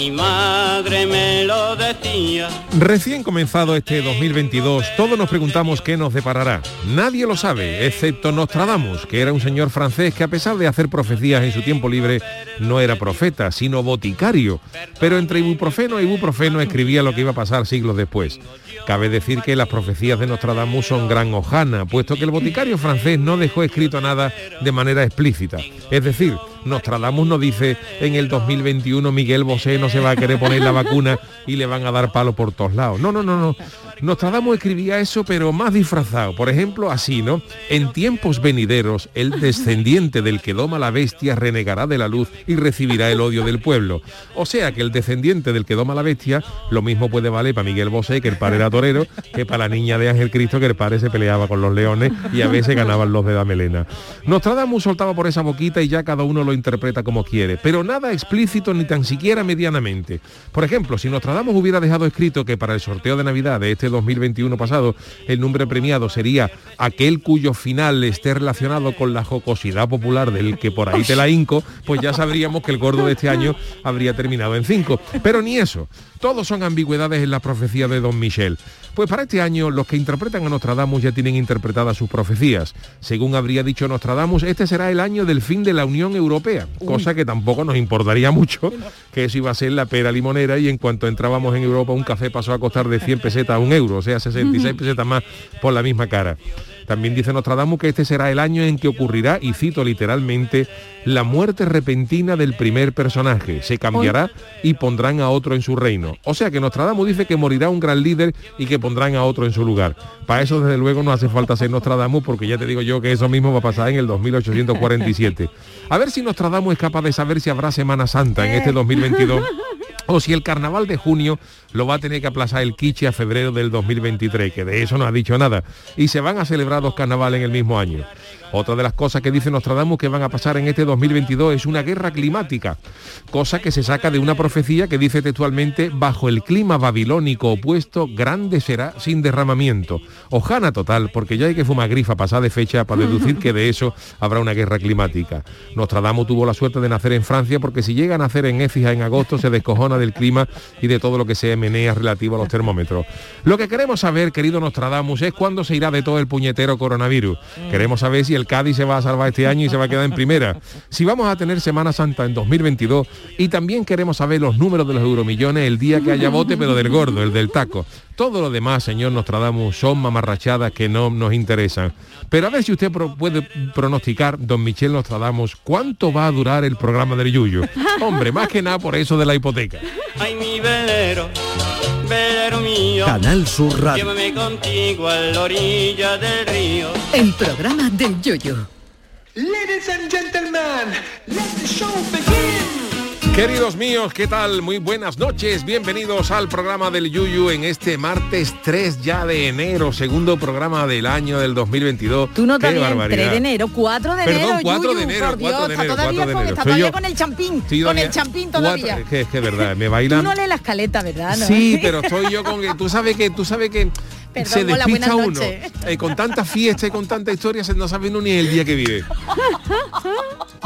mi madre me lo decía. Recién comenzado este 2022, todos nos preguntamos qué nos deparará. Nadie lo sabe, excepto Nostradamus, que era un señor francés que a pesar de hacer profecías en su tiempo libre, no era profeta, sino boticario. Pero entre ibuprofeno e ibuprofeno escribía lo que iba a pasar siglos después. Cabe decir que las profecías de Nostradamus son gran hojana, puesto que el boticario francés no dejó escrito nada de manera explícita. Es decir, Nostradamus no dice en el 2021 Miguel Bosé no se va a querer poner la vacuna y le van a dar palo por todos lados. No, no, no, no. Nostradamus escribía eso, pero más disfrazado. Por ejemplo, así, ¿no? En tiempos venideros, el descendiente del que doma la bestia renegará de la luz y recibirá el odio del pueblo. O sea que el descendiente del que doma la bestia, lo mismo puede valer para Miguel Bosé, que el padre era torero, que para la niña de Ángel Cristo, que el padre se peleaba con los leones y a veces ganaban los de Damelena. Nostradamus soltaba por esa boquita y ya cada uno lo interpreta como quiere, pero nada explícito ni tan siquiera medianamente. Por ejemplo, si Nostradamus hubiera dejado escrito que para el sorteo de Navidad de este 2021 pasado el nombre premiado sería aquel cuyo final esté relacionado con la jocosidad popular del que por ahí te la inco, pues ya sabríamos que el gordo de este año habría terminado en 5. Pero ni eso. Todos son ambigüedades en la profecía de Don Michel. Pues para este año los que interpretan a Nostradamus ya tienen interpretadas sus profecías. Según habría dicho Nostradamus, este será el año del fin de la Unión Europea, cosa que tampoco nos importaría mucho, que eso iba a ser la pera limonera y en cuanto entrábamos en Europa un café pasó a costar de 100 pesetas a un euro, o sea, 66 pesetas más por la misma cara. También dice Nostradamus que este será el año en que ocurrirá, y cito literalmente, la muerte repentina del primer personaje. Se cambiará y pondrán a otro en su reino. O sea que Nostradamus dice que morirá un gran líder y que pondrán a otro en su lugar. Para eso, desde luego, no hace falta ser Nostradamus, porque ya te digo yo que eso mismo va a pasar en el 2847. A ver si Nostradamus es capaz de saber si habrá Semana Santa en este 2022 o si el carnaval de junio lo va a tener que aplazar el Quiche a febrero del 2023, que de eso no ha dicho nada. Y se van a celebrar dos carnavales en el mismo año. Otra de las cosas que dice Nostradamus que van a pasar en este 2022 es una guerra climática, cosa que se saca de una profecía que dice textualmente, bajo el clima babilónico opuesto, grande será sin derramamiento. Ojana total, porque ya hay que fumar grifa pasada de fecha para deducir que de eso habrá una guerra climática. Nostradamus tuvo la suerte de nacer en Francia porque si llega a nacer en Écija en agosto se descojona del clima y de todo lo que se menea relativo a los termómetros. Lo que queremos saber, querido Nostradamus, es cuándo se irá de todo el puñetero coronavirus. Queremos saber si el Cádiz se va a salvar este año y se va a quedar en primera. Si vamos a tener Semana Santa en 2022 y también queremos saber los números de los euromillones el día que haya bote, pero del gordo, el del taco. Todo lo demás, señor Nostradamus, son mamarrachadas que no nos interesan. Pero a ver si usted pro- puede pronosticar, don Michel Nostradamus, cuánto va a durar el programa del Yuyo. Hombre, más que nada por eso de la hipoteca. Ay, mi velero, velero mío. Canal Sur Radio. Llévame contigo a la orilla del río. El programa del Yoyo. Ladies and gentlemen, let the show begin. Queridos míos, ¿qué tal? Muy buenas noches. Bienvenidos al programa del Yuyu en este martes 3 ya de enero, segundo programa del año del 2022. Tú no Qué te bien, barbaridad. 3 de enero, 4 de Perdón, enero, 4 de Yuyu, enero, por Dios, 4 de está enero, todavía 4 de con, enero. está Soy todavía con el champín, Estoy con el champín cuatro- todavía. Es que es que verdad, me Tú bailan. no lees la escaleta, ¿verdad? ¿No? Sí, pero estoy yo con que tú sabes que tú sabes que Perdón, se hola, despista buenas uno. Eh, con tanta fiesta y con tanta historia se no sabe uno ni el día que vive.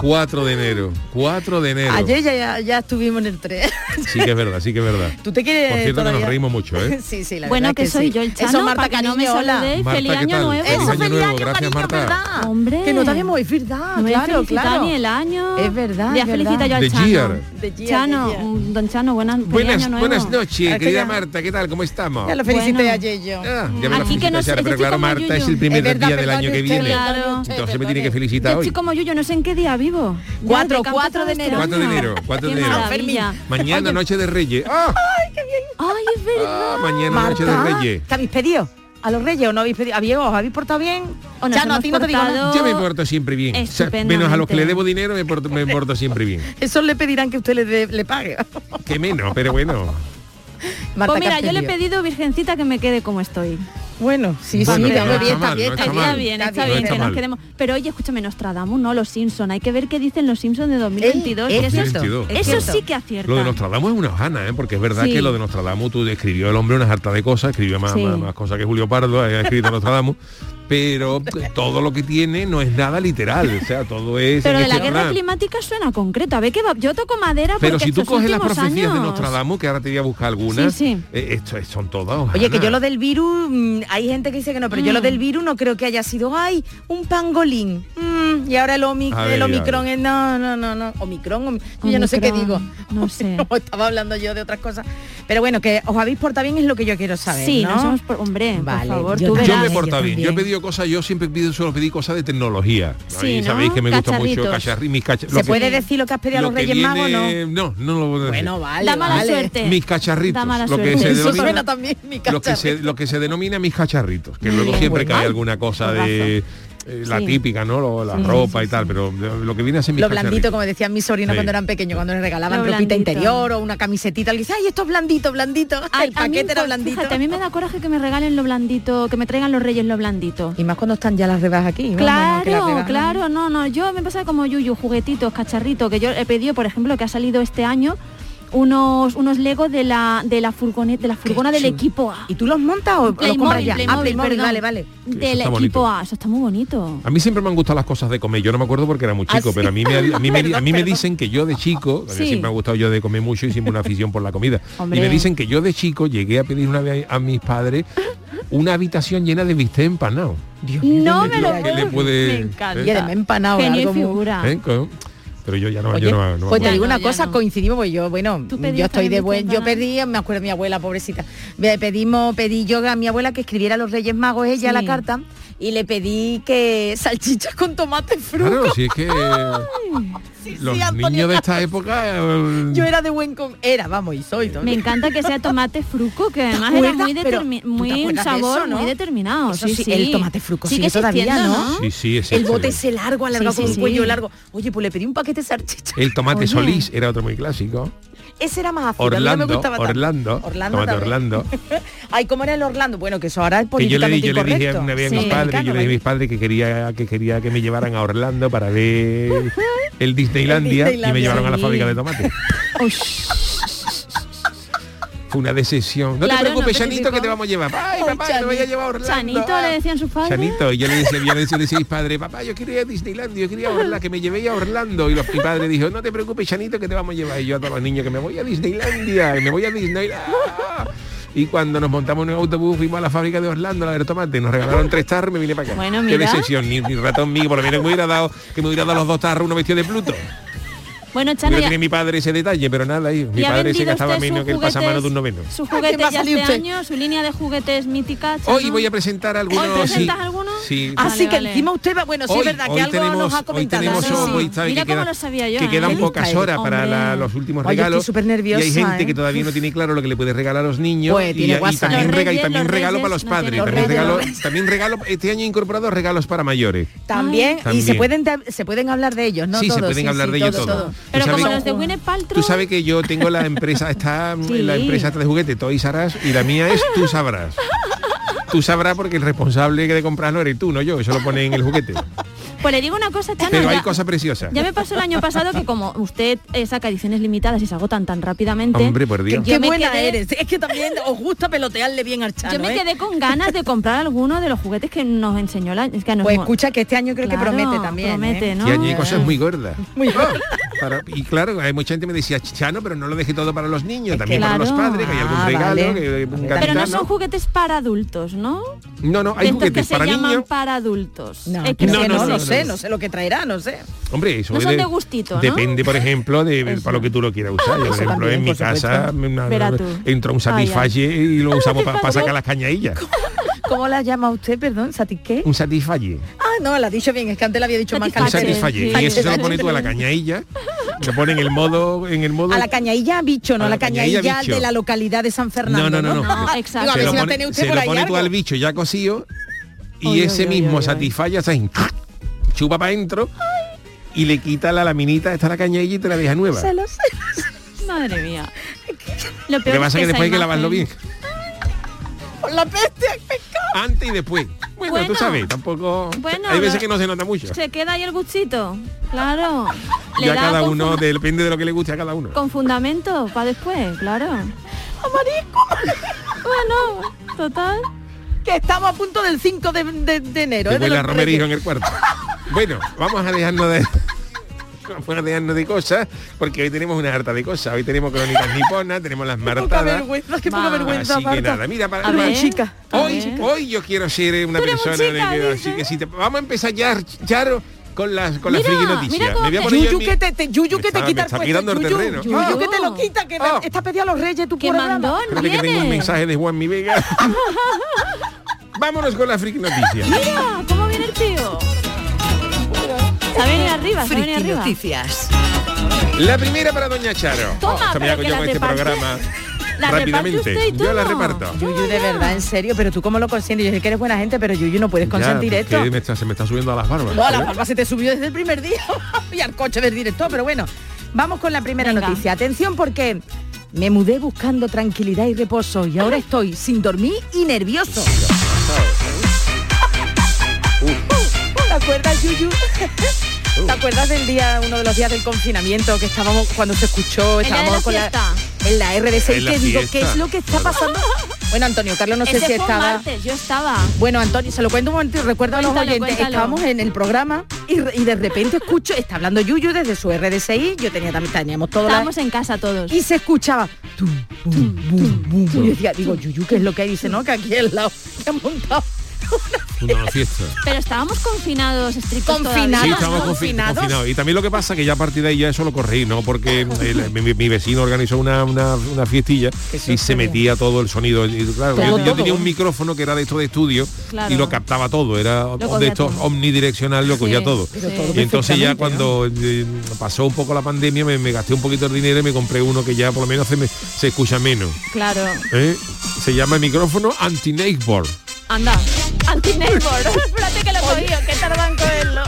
4 de enero, 4 de enero. Ayer ya, ya, ya estuvimos en el 3. Sí que es verdad, sí que es verdad. ¿Tú te quieres Por cierto que nos reímos mucho, ¿eh? sí, sí, la Bueno, verdad que, soy sí. yo el Chano, Eso, Marta para que no me hola. saludéis. Marta, Feliz ¿qué año nuevo. Feliz Eso, año feliz nuevo, año, gracias, cariño, Marta. ¿verdad? Hombre. Que no te habíamos es verdad, No claro, claro. ni el año. Es verdad, Voy a es felicitar verdad. yo al Chano. Chano, don Chano, buenas, Buenas, año nuevo. buenas noches, Es que querida ya- Marta, ¿qué tal? ¿Cómo estamos? Ya lo felicité Bueno. ayer yo. Ah, ya me lo Aquí que no sé, yo pero estoy claro, Marta Yuyu. es el primer Es verdad, día del año que viene. Claro. Entonces me tiene que Yo felicitar hoy. estoy como Yuyo, no sé en qué día vivo. Ya, Cuatro, de de este enero. 4 de enero, 4 de Qué enero. Mañana noche de Reyes. ¡Ah! Ay, es verdad. Ah, mañana noche de Reyes. ¿qué habéis pedido? ¿A los reyes o no habéis pedido? ¿Habéis, ¿Os habéis portado bien? O nos ya no, a ti no te digo nada. Yo me porto siempre bien. O sea, menos a los que le debo dinero me porto, me porto siempre bien. Eso le pedirán que usted le, dé- le pague. Que menos, pero bueno. Marta Pues mira, yo le he pedido, Virgencita, que me quede como estoy. Bueno, sí, Bueno, sí, no bien, está bien, está bien. Está bien, está está bien. bien, No que nos quedemos. Pero oye, escúchame, Nostradamus, no, los Simpson. Hay que ver qué dicen los Simpson de 2022. Eh, que es eso- cierto, 2022. es eso cierto. sí que acierta. Lo de Nostradamus es una hojana, ¿eh? porque es verdad Sí. que lo de Nostradamus, tú escribió el hombre una harta de cosas, escribió más, Sí. más, más cosas que Julio Pardo, ha escrito Nostradamus, pero todo lo que tiene no es nada literal, o sea, todo es... Pero de la este guerra plan. climática suena concreto. A ver qué va. Yo toco madera Pero porque si tú coges las profecías de años- Nostradamus, que ahora te voy a buscar algunas, Sí, sí. eh, esto es- son todas Oye, que yo lo del virus, mm, hay gente que dice que no, pero yo Mm. lo del virus no creo que haya sido, ay, un pangolín. Mm, y ahora el, omi- A ver, el Omicron es, no, no, no, no, Omicron, omi- yo no sé qué digo. No sé. No, estaba hablando yo de otras cosas. Pero bueno, que os habéis portado bien es lo que yo quiero saber, Sí, ¿no? nos hemos por- hombre, Vale, por favor, yo tú también. Yo verás. me he yo portado bien. Yo he también. Pedido cosas, yo siempre pido, suelo pedir cosas de tecnología. A Sí, ¿no? sabéis que me gusta mucho cacharri, mis cacha- ¿Se lo que- puede decir lo que has pedido a lo los Reyes Magos no? No, no lo puedo decir. Bueno, vale, Da mala vale. suerte. mis cacharritos, Da mala lo que suerte. se Eso denomina- también mi lo que se lo que se denomina mis cacharritos, que luego siempre cae mal. alguna cosa de eh, la Sí. típica, ¿no? Lo- la Sí, ropa sí, y tal, sí. pero lo que viene a ser Lo blandito, como decían mis sobrinos Sí. cuando eran pequeños, cuando les regalaban Lo ropita blandito. interior o una camisetita, le dice, ay, esto es blandito, blandito. Ay, el paquete era blandito. Fíjate, a mí me da coraje que me regalen lo blandito, que me traigan los reyes lo blandito. Y más cuando están ya las rebajas aquí. Claro, rebajas- claro, no, no, yo me pasa como Yuyu, juguetitos, cacharritos, que yo he pedido, por ejemplo, que ha salido este año unos unos Lego de la de la furgoneta, de la furgona del equipo A. ¿Y tú los montas o los compras Playmobil, ya? ah, Playmobil, Playmobil, perdón. vale, vale. Del equipo bonito. A, eso está muy bonito. A mí siempre me han gustado las cosas de comer. Yo no me acuerdo porque era muy ¿Ah, chico, sí? pero a mí me, a mí me, a mí Perdón, me perdón. dicen que yo de chico, Sí. siempre me ha gustado yo de comer mucho y siempre una afición por la comida. Hombre. Y me dicen que yo de chico llegué a pedir una vez a mis padres una habitación llena de bistec empanado. No me lo ¿Qué puedo le puede- Me encanta. ¿Eh? Y empanado. Algo muy-. ¿Eh? Pero yo ya no, Oye, yo no, pues te digo una cosa, no. coincidimos, pues yo, bueno, ¿Tú yo estoy de buen, yo pedí, me acuerdo de mi abuela, pobrecita, me pedimos, pedí yo a mi abuela que escribiera a los Reyes Magos ella Sí. la carta y le pedí que salchichas con tomate fruco. Claro, si es que Sí, los sí, Antonio, niños de esta época... Yo era de buen com era, vamos, y soy Me todavía. encanta que sea tomate fruco, que además era acuerdas? muy, Pero, determi- ¿tú te muy un sabor eso, no? muy determinado. Eso sí, sí, sí. el tomate fruco sigue todavía, ¿no? Sí, el bote ese largo, alargado Sí, con sí, un cuello largo. Oye, pues le pedí un paquete de salchichas. El tomate Oye. solís era otro muy clásico. Ese era más ácido, a mí no me Orlando, gustaba. Orlando, Orlando. Orlando. Ay, ¿cómo era el Orlando? Bueno, que eso ahora es que yo le, di- políticamente yo le dije una vez a mis padres, yo le dije a mis padres que quería que quería que me llevaran a Orlando para ver el Disneylandia, El y me llevaron a la fábrica de tomate. Fue una decepción. No Claro, te preocupes, no, Chanito, que te vamos a llevar. Ay, papá, te voy a llevar a Orlando. Chanito le decían sus padres. Chanito, y yo le decía, yo le decía, le decía padres, papá, yo quería ir a Disneylandia, yo quería a Orlando, que me llevé a Orlando. Y los, mi padre dijo, no te preocupes, Chanito, que te vamos a llevar. Y yo a todos los niños, que me voy a Disneylandia, y me voy a Disneylandia. Y cuando nos montamos en un autobús, fuimos a la fábrica de Orlando, a de tomate, nos regalaron tres tarros y me vine para acá. Bueno, Qué mira. decepción, ni, ni ratón mío, por lo menos me hubiera dado, que me hubiera dado los dos tarros, uno vestido de Pluto. Bueno, Chano, ya, tenido mi padre ese detalle, pero nada, ahí. Mi ¿y ha padre se gastaba menos que el pasamano de un noveno. juguetes- Sus ¿quién va juguetes a ya este usted? año, su línea de juguetes mítica. Chano. Hoy voy a presentar algunos. ¿Hoy presentas sí, alguno? Sí. Así Vale, que vale. encima usted va, bueno, sí Hoy- es verdad que algo tenemos- nos ha hoy comentado. tenemos sí, hoy, sí. hoy sabe Mira que cómo queda- lo sabía yo, que ¿eh? quedan lista pocas horas para la- los últimos Ay, yo estoy regalos. súper y hay nerviosa, gente ¿eh? que todavía no tiene claro lo que le puede regalar a los niños. Pues, y, también, rega- y regalo para los padres. También regalo, regalo. también regalo, este año he incorporado regalos para mayores. También, y se pueden de- se pueden hablar de ellos, ¿no? sí, se Todos, pueden hablar de ellos todo, todos. Pero sabes- como los de Gwyneth Paltrow. Tú sabes que yo tengo la empresa, está Sí. la empresa de juguete Toys Us, y la mía es Tú Sabrás. Tú sabrás porque el responsable de comprarlo eres tú, no yo, eso lo pone en el juguete. Pues le digo una cosa, Chano. Pero hay ya- cosas preciosas. Ya me pasó el año pasado que como usted eh, saca ediciones limitadas y se agotan tan rápidamente, Hombre, por Dios. Qué Yo me buena quedé- eres. Es que también os gusta pelotearle bien al Chano, yo me ¿eh? quedé con ganas de comprar alguno de los juguetes que nos enseñó la... Es que nos Pues escucha que este año creo Claro, que promete también. promete, ¿eh? ¿no? Y allí hay cosas muy gordas. Muy Ah, para- y claro, hay mucha gente que me decía, Chano, pero no lo deje todo para los niños, Es también que para los padres, que hay algún Ah, regalo, vale. que un Pero no Pero no gaditano. son juguetes para adultos, ¿no? No, no, hay De estos que juguetes se para llaman para adultos. No, Es que no, no, no, no, no, no, sé, no. sé lo que traerá, no sé. Hombre, eso No es son de gustito, ¿no? Depende, por ejemplo, de Eso. para lo que tú lo quieras usar. Yo, por ejemplo, también, en mi casa una- entra un. Satisfyer y lo usamos para Satisfyer. sacar las cañadillas. ¿Cómo la llama usted, perdón? ¿Sati qué? Un Satisfyer. Ah, no, la ha dicho bien, es que antes la había dicho más Un. Satisfyer. Y eso se lo pone tú a la cañadilla. Lo pone en el modo, en el modo. A la cañadilla bicho, no A la la cañadilla, de la localidad de San Fernando. No, no, no, no. No, exacto. Digo, a se ver lo pone, se por lo pone tú al bicho ya cosido y Oy, ese oy, oy, mismo oy, oy. Chupa para adentro y le quita la laminita esta a la cañadilla y te la deja nueva. Se lo sé. Madre mía. Lo Lo que peor pasa es que después hay que lavarlo bien. Por la peste al pescado. Antes y después. Bueno, Bueno. tú sabes, tampoco... Bueno, hay veces lo- que no se nota mucho. Se queda ahí el gustito. Claro. Le Ya da cada uno, funda- depende de lo que le guste a cada uno. Con fundamento, para después, claro. Bueno, total. Que estamos a punto del 5 de, de- de enero. ¿eh? de huele a los romerijo en el cuarto. Bueno, vamos a dejarnos de... Vamos a dejarnos de cosas, porque hoy tenemos una harta de cosas. Hoy tenemos crónicas niponas, tenemos las Qué martadas. vergüenza, qué poca vergüenza, Así que Marta. nada, mira, para, ver. chica. Hoy, ver. hoy yo quiero ser una Tú persona de chica, que, dice. así que si te- vamos a empezar ya, Charo, con las con las Mira, noticias. mira cómo Me voy a te- poner Yuyu que te, te- Yuyu que te quita me el está quitando el Yuyu, terreno. Yuyu Ah. que te lo quita, que Oh. está pedido a los reyes tu Que Espérate que tengo un mensaje de Juan Mi Vega. Vámonos con las friki noticias. Mira, ¿cómo viene el tío? Se arriba, se arriba. Noticias. La primera para Doña Charo. Toma, pero que yo la con este programa la rápidamente. usted y Yo la reparto. Yuyu, de verdad, en serio, pero tú cómo lo consientes. Yo sé que eres buena gente, pero Yuyu no puedes consentir Ya, esto. me está- se me está subiendo a las barbas. No, la barba se te subió desde el primer día y al coche del director, pero bueno, vamos con la primera Venga. noticia. Atención porque me mudé buscando tranquilidad y reposo y ahora estoy sin dormir y nervioso. ¿Te acuerdas, Yuyu? ¿Te acuerdas del día, uno de los días del confinamiento que estábamos cuando se escuchó, estábamos la con la en la RDC En y la que digo, fiesta. ¿qué es lo que está pasando? Bueno, Antonio Carlos, no sé si estaba martes, yo estaba. bueno, Antonio, se lo cuento un momento y recuerdo a los oyentes. cuéntalo. Estábamos en el programa y, de repente escucho, está hablando Yuyu desde su RDSI, yo tenía también, teníamos todo la- Estábamos en casa todos. y se escuchaba tum, bum, bum, bum. y yo decía, digo, Yuyu, ¿qué es lo que hay? Dice, no, que aquí al lado se ha montado Una fiesta. Pero estábamos confinados estrictos Confinados. Sí, confi- confinados. confinados. Y también lo que pasa que ya a partir de ahí ya eso lo corrí, ¿no? Porque el- mi, mi vecino organizó una, una, una fiestilla Qué y se metía todo el sonido. Y, claro, Todo, yo, tenía un micrófono que era de esto de estudio Claro. y lo captaba todo, era de esto omnidireccional, lo cogía Sí, todo. Y entonces ya cuando eh, pasó un poco la pandemia me, me gasté un poquito de dinero y me compré uno que ya por lo menos se, me- se escucha menos. Claro. ¿eh? Se llama el micrófono anti-neighbor. Anda. Anti-neighbor. Espérate que lo he cogido, que tardan en cogerlo.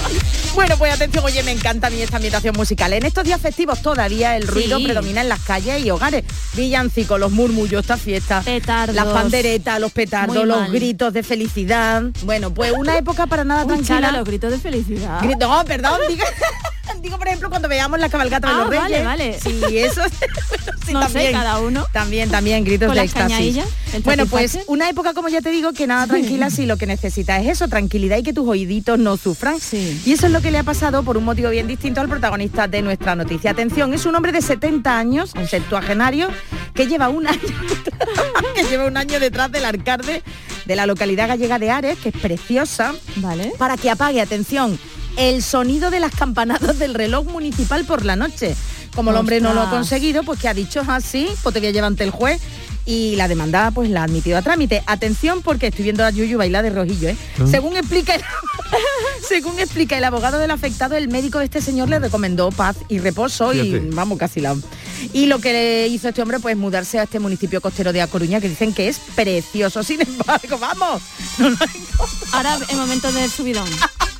Bueno, pues atención, oye, me encanta a mí esta ambientación musical. En estos días festivos todavía el ruido Sí. predomina en las calles y hogares. Villancicos, los murmullos, esta fiesta, Petardos. las panderetas, los petardos, Muy los mal. gritos de felicidad. Bueno, pues una época para nada Uy, tranquila. Los gritos de felicidad. Gri- No, perdón, digo, digo, por ejemplo cuando veamos la cabalgata de Ah, los Reyes. vale, vale. Sí, eso. sí, No sé, también, cada uno. También, también, gritos de éxtasis. Bueno, pues una época, como ya te digo, que nada tranquila si lo que necesitas es eso, tranquilidad y que tus oíditos no sufran. Sí. Y eso es lo que le ha pasado por un motivo bien distinto al protagonista de nuestra noticia. Atención, es un hombre de 70 años, un septuagenario, que lleva un año que lleva un año detrás del alcalde de la localidad gallega de Ares, que es preciosa, Vale. para que apague, atención, el sonido de las campanadas del reloj municipal por la noche. Como el hombre no lo ha conseguido, pues que ha dicho así, pues te voy a llevar ante el juez y la demanda pues la ha admitido a trámite. Atención porque estoy viendo a Yuyu bailar de rojillo, ¿eh? Según explica el, según explica el abogado del afectado, el médico de este señor le recomendó paz y reposo y vamos casi la y lo que le hizo este hombre pues mudarse a este municipio costero de A Coruña que dicen que es precioso. Sin embargo, vamos, no lo Ahora el momento del subidón.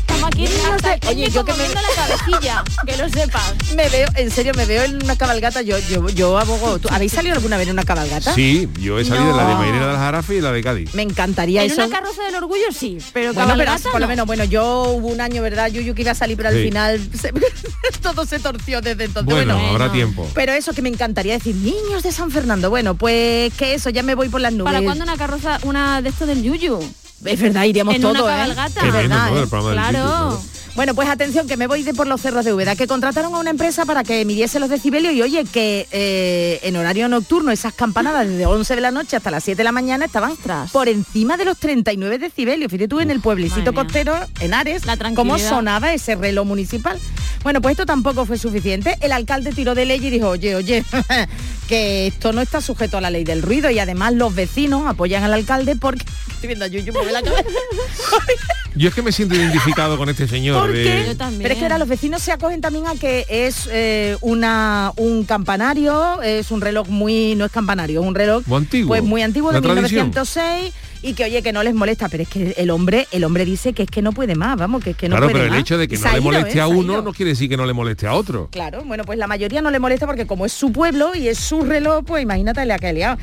Estamos aquí No hasta sé, el oye, yo que me- la cabecilla, que lo sepas. Me veo, en serio, me veo en una cabalgata. Yo, yo, yo abogo. ¿Tú, ¿Habéis salido alguna vez en una cabalgata? Sí, yo he salido de la de No. Mairena de las Jarafes y la de Cádiz. Me encantaría En eso. una carroza del orgullo sí, pero Bueno, pero cabalgata por lo no. menos, bueno, yo hubo un año, ¿verdad, Yuyu, que iba a salir, pero al Sí. final se- todo se torció desde entonces. Bueno, Bueno, habrá Bueno. tiempo. pero eso que me encantaría decir, niños de San Fernando. Bueno, pues que eso, ya me voy por las nubes. ¿Para cuándo una carroza, una de estos del Yuyu? Es verdad, iríamos En todos, una ¿eh? Es verdad, ¿no? ¿eh? El programa del Claro. Bueno, pues atención, que me voy de por los cerros de Úbeda, que contrataron a una empresa para que midiese los decibelios y oye, que eh, en horario nocturno esas campanadas desde 11 de la noche hasta las 7 de la mañana estaban Ostras. por encima de los 39 decibelios. Fíjate tú en el pueblecito costero, en Ares, La cómo sonaba ese reloj municipal. Bueno, pues esto tampoco fue suficiente. El alcalde tiró de ley y dijo, oye, oye, que esto no está sujeto a la ley del ruido y además los vecinos apoyan al alcalde porque... Estoy viendo a Yuyu la cabeza. Yo es que me siento identificado con este señor. ¿Por de- qué? Yo también. Pero es que ahora los vecinos se acogen también a que es eh, una un campanario, es un reloj muy, no es campanario, es un reloj Muy antiguo. pues muy antiguo de La tradición. 1906 y que oye que no les molesta, pero es que el hombre, el hombre dice que es que no puede más, vamos, que es que no claro, puede pero el hecho de que no le moleste ¿eh? a uno no quiere decir que no le moleste a otro. Claro, bueno, pues la mayoría no le molesta porque como es su pueblo y es su reloj, pues imagínate la que ha liado.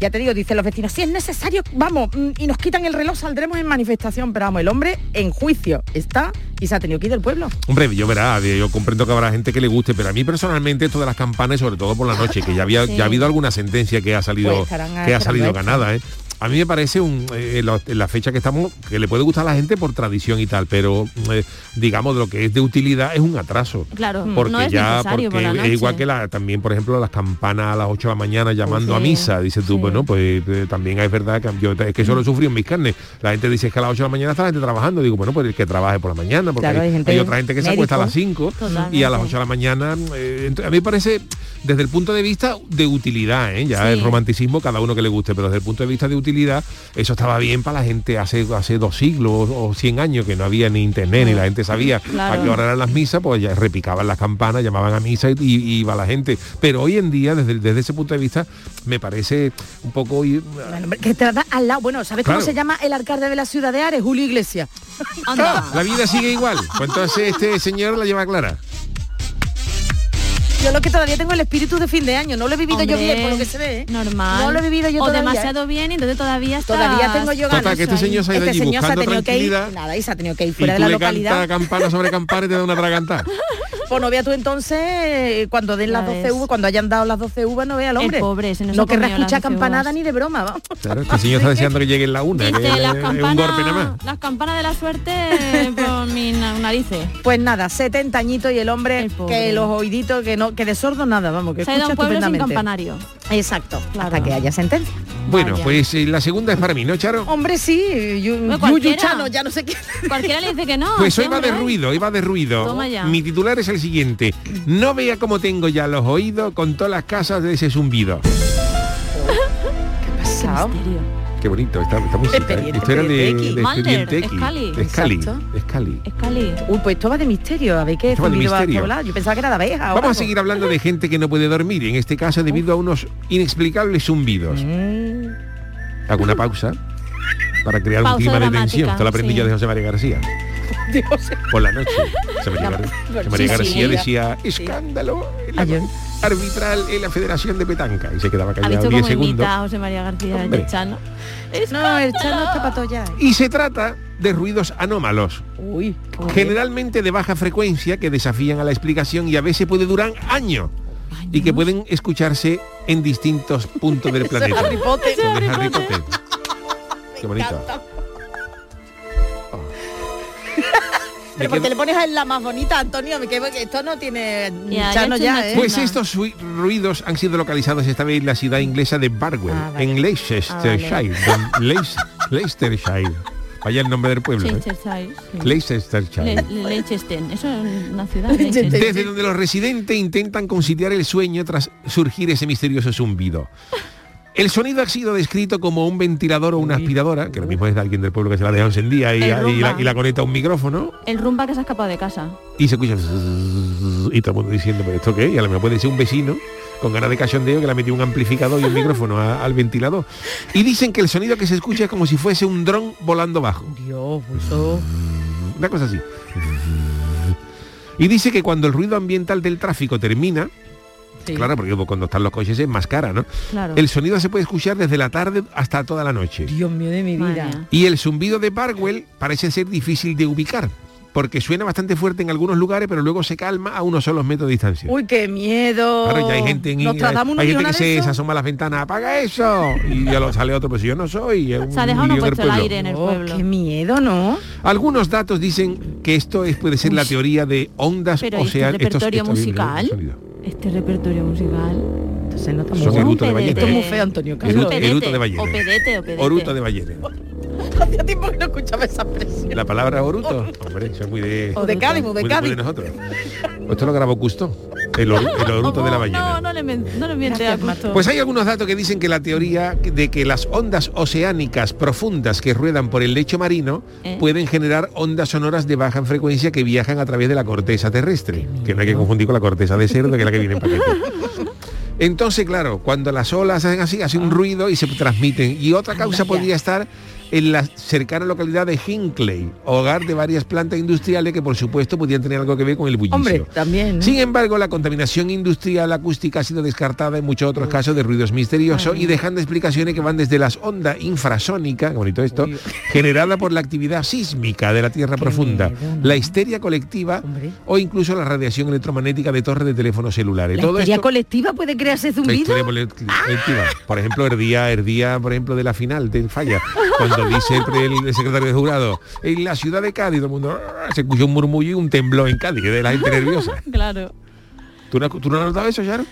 Ya te digo, dicen los vecinos, si es necesario, vamos, mm, y nos quitan el reloj, saldremos en manifestación. Pero vamos, el hombre en juicio está y se ha tenido que ir del pueblo. Hombre, yo verá, yo comprendo que habrá gente que le guste, pero a mí personalmente esto de las campanas, sobre todo por la noche, que ya había, Sí. ya ha habido alguna sentencia que ha salido, Pues que ha salido ganada, ¿eh? A mí me parece un, eh, en la, en la fecha que estamos, que le puede gustar a la gente por tradición y tal, pero eh, digamos lo que es de utilidad es un atraso. Claro, Porque no es ya, por porque es igual que la, también, por ejemplo, las campanas a las 8 de la mañana llamando a misa, dices tú, sí. bueno, pues eh, también es verdad que yo es que eso lo he sufrido en mis carnes. La gente dice que a las 8 de la mañana está la gente trabajando, digo, bueno, pues el que trabaje por la mañana, porque Claro, hay, hay gente hay otra gente que se acuesta a las médico. 5 Totalmente. y a las 8 de la mañana. eh, a mí me parece, desde el punto de vista de utilidad, ¿eh? ya Sí. el romanticismo, cada uno que le guste, pero desde el punto de vista de utilidad, eso estaba bien para la gente hace, hace dos siglos o 100 años que no había ni internet, ni la gente sabía Claro. a qué hora eran las misas, pues ya repicaban las campanas, llamaban a misa y, y iba la gente. Pero hoy en día, desde, desde ese punto de vista, me parece un poco... ir- Bueno, que te da al lado. Bueno, ¿sabes Claro. cómo se llama el alcalde de la ciudad de Ares? Julio Iglesias. Anda. La vida sigue igual. Pues entonces este señor la lleva clara. Yo lo que todavía tengo el espíritu de fin de año, no lo he vivido yo Hombre, bien por lo que se ve. ¿eh? Normal. No lo he vivido yo O todavía. demasiado bien y entonces todavía está. Todavía tengo yo ganas. Total, que este señor se ha ido Este allí señor se ha buscando tenido que ir, tranquilidad. nada, y se ha tenido que ir Y fuera tú de la le localidad. cantas campana sobre campana y te da una tragantada. Pues no vea tú entonces, eh, cuando den Ya las 12 ves. uvas, cuando hayan dado las 12 uvas, no vea al El hombre. pobre, ese no querrá escuchar 12 campanada ni de broma, vamos. Claro, este señor está deseando que llegue en la una, que Dice, es, las es un golpe nada campanas, más. las campanas de la suerte por mis na- narices. Pues nada, 70 añitos y el hombre El pobre. que los oíditos, que no, que de sordo nada, vamos, que Se escucha un pueblo sin estupendamente. campanario. Exacto, Claro. hasta que haya sentencia. Bueno, Vaya. pues eh, la segunda es para mí, ¿no, Charo? Hombre, sí, yu- Bueno, Yuyu cualquiera. Chano, ya no sé qué. Cualquiera le dice que no. Pues hoy va de ruido, hoy va de ruido. Toma ya. Mi titular es el siguiente. No vea cómo tengo ya los oídos con todas las casas de ese zumbido. ¿Qué ha Qué pasado? misterio. Qué bonito esta, esta música. ¿eh? Expediente Esto era de, de Expediente X. De. Escali. Uy, pues esto va de misterio, a ver qué va de a misterio. hablar. Yo pensaba que era de abeja. Vamos a seguir hablando de gente que no puede dormir, en este caso debido a unos inexplicables zumbidos. Mm, Hago una pausa para crear un clima de tensión. Esto lo aprendí sí. yo de José María García. Dios. Por la noche. José María, Gar- María Sí, sí, García decía, escándalo arbitral en la Federación de Petanca. Y se quedaba ¿Ha callado visto 10 cómo segundos. a José María García el Chano? No, el Chano está para todo ya. Y se trata de ruidos anómalos, Uy, generalmente de baja frecuencia, que desafían a la explicación y a veces puede durar años. Y que pueden escucharse en distintos puntos del planeta. Harry Potter. Qué bonito. Pero porque le pones a la más bonita, Antonio, me quedo que esto no tiene Ya, Chano ya ya, está ¿eh? Pues estos ruidos han sido localizados esta vez en la ciudad inglesa de Barwell, Ah, vale. en Leicestershire. don- Leic- Leicestershire. Vaya el nombre del pueblo. ¿eh? Leicestershire, sí. Leicestershire. Le- Le- Leicester, eso es una ciudad. Leicester. Desde donde los residentes intentan conciliar el sueño tras surgir ese misterioso zumbido. El sonido ha sido descrito como un ventilador o una aspiradora, que lo mismo es de alguien del pueblo que se la deja encendida y, la, rumba. y la conecta a un micrófono El rumba que se ha escapado de casa. y se escucha y todo el mundo diciendo, pero esto qué? Y a lo mejor puede ser un vecino con ganas de cachondeo que le ha metido un amplificador y un micrófono a- al ventilador. Y dicen que el sonido que se escucha es como si fuese un dron volando bajo. Dios, eso... Una cosa así. Y dice que cuando el ruido ambiental del tráfico termina, sí. claro, porque cuando están los coches es más cara, ¿no? Claro. El sonido se puede escuchar desde la tarde hasta toda la noche. Dios mío de mi vida. Y el zumbido de Barwell parece ser difícil de ubicar, porque suena bastante fuerte en algunos lugares, pero luego se calma a unos solos metros de distancia. Uy, qué miedo. Claro, ya hay gente, en, Nostradamus no hay gente que se, se asoma a las ventanas, apaga eso. Y ya lo sale otro, pues yo no soy. es un Se ha dejado del puesto el aire en el Oh, pueblo. qué miedo, ¿no? Algunos datos dicen que esto es, puede ser la teoría de ondas Pero ¿y este oceánicas. repertorio musical? Este repertorio musical. Entonces no está Son muy eruto bueno. de ballena. Esto es muy feo, Antonio Carlos. eruto de ballena. O pedete, o pedete. Oruto de ballena. Hacía tiempo que no escuchaba esa expresión. La palabra oruto, hombre, eso es muy de, O de Cádiz, muy de Cádiz. de nosotros. Esto lo grabó Custo, el, oru- el oruto de la No, ballena. No, no le, no le miente a gusto. Pues hay algunos datos que dicen que la teoría de que las ondas oceánicas profundas que ruedan por el lecho marino ¿Eh? pueden generar ondas sonoras de baja frecuencia que viajan a través de la corteza terrestre, que no hay que confundir con la corteza de cerdo, que es la que viene en paquete. Entonces, claro, cuando las olas hacen así, hace un ruido y se transmiten. Y otra causa Anda ya. podría estar en la cercana localidad de Hinckley, hogar de varias plantas industriales que por supuesto podían tener algo que ver con el bullicio. Hombre, también. ¿no? Sin embargo, la contaminación industrial acústica ha sido descartada en muchos otros casos de ruidos misteriosos y dejando explicaciones que van desde las ondas infrasónicas, qué bonito esto, generada por la actividad sísmica de la Tierra profunda, miedo, ¿no? la histeria colectiva Hombre. o incluso la radiación electromagnética de torres de teléfonos celulares. ¿La Todo histeria esto colectiva puede crearse la zumbido? colectiva. Por ejemplo, el día, el día, por ejemplo, de la final del falla, cuando dice el, el secretario de jurado, en la ciudad de Cádiz, todo el mundo "Ah", se escuchó un murmullo y un temblor en Cádiz, de la gente nerviosa. Claro. ¿Tú no, tú no has notado eso, Sharon?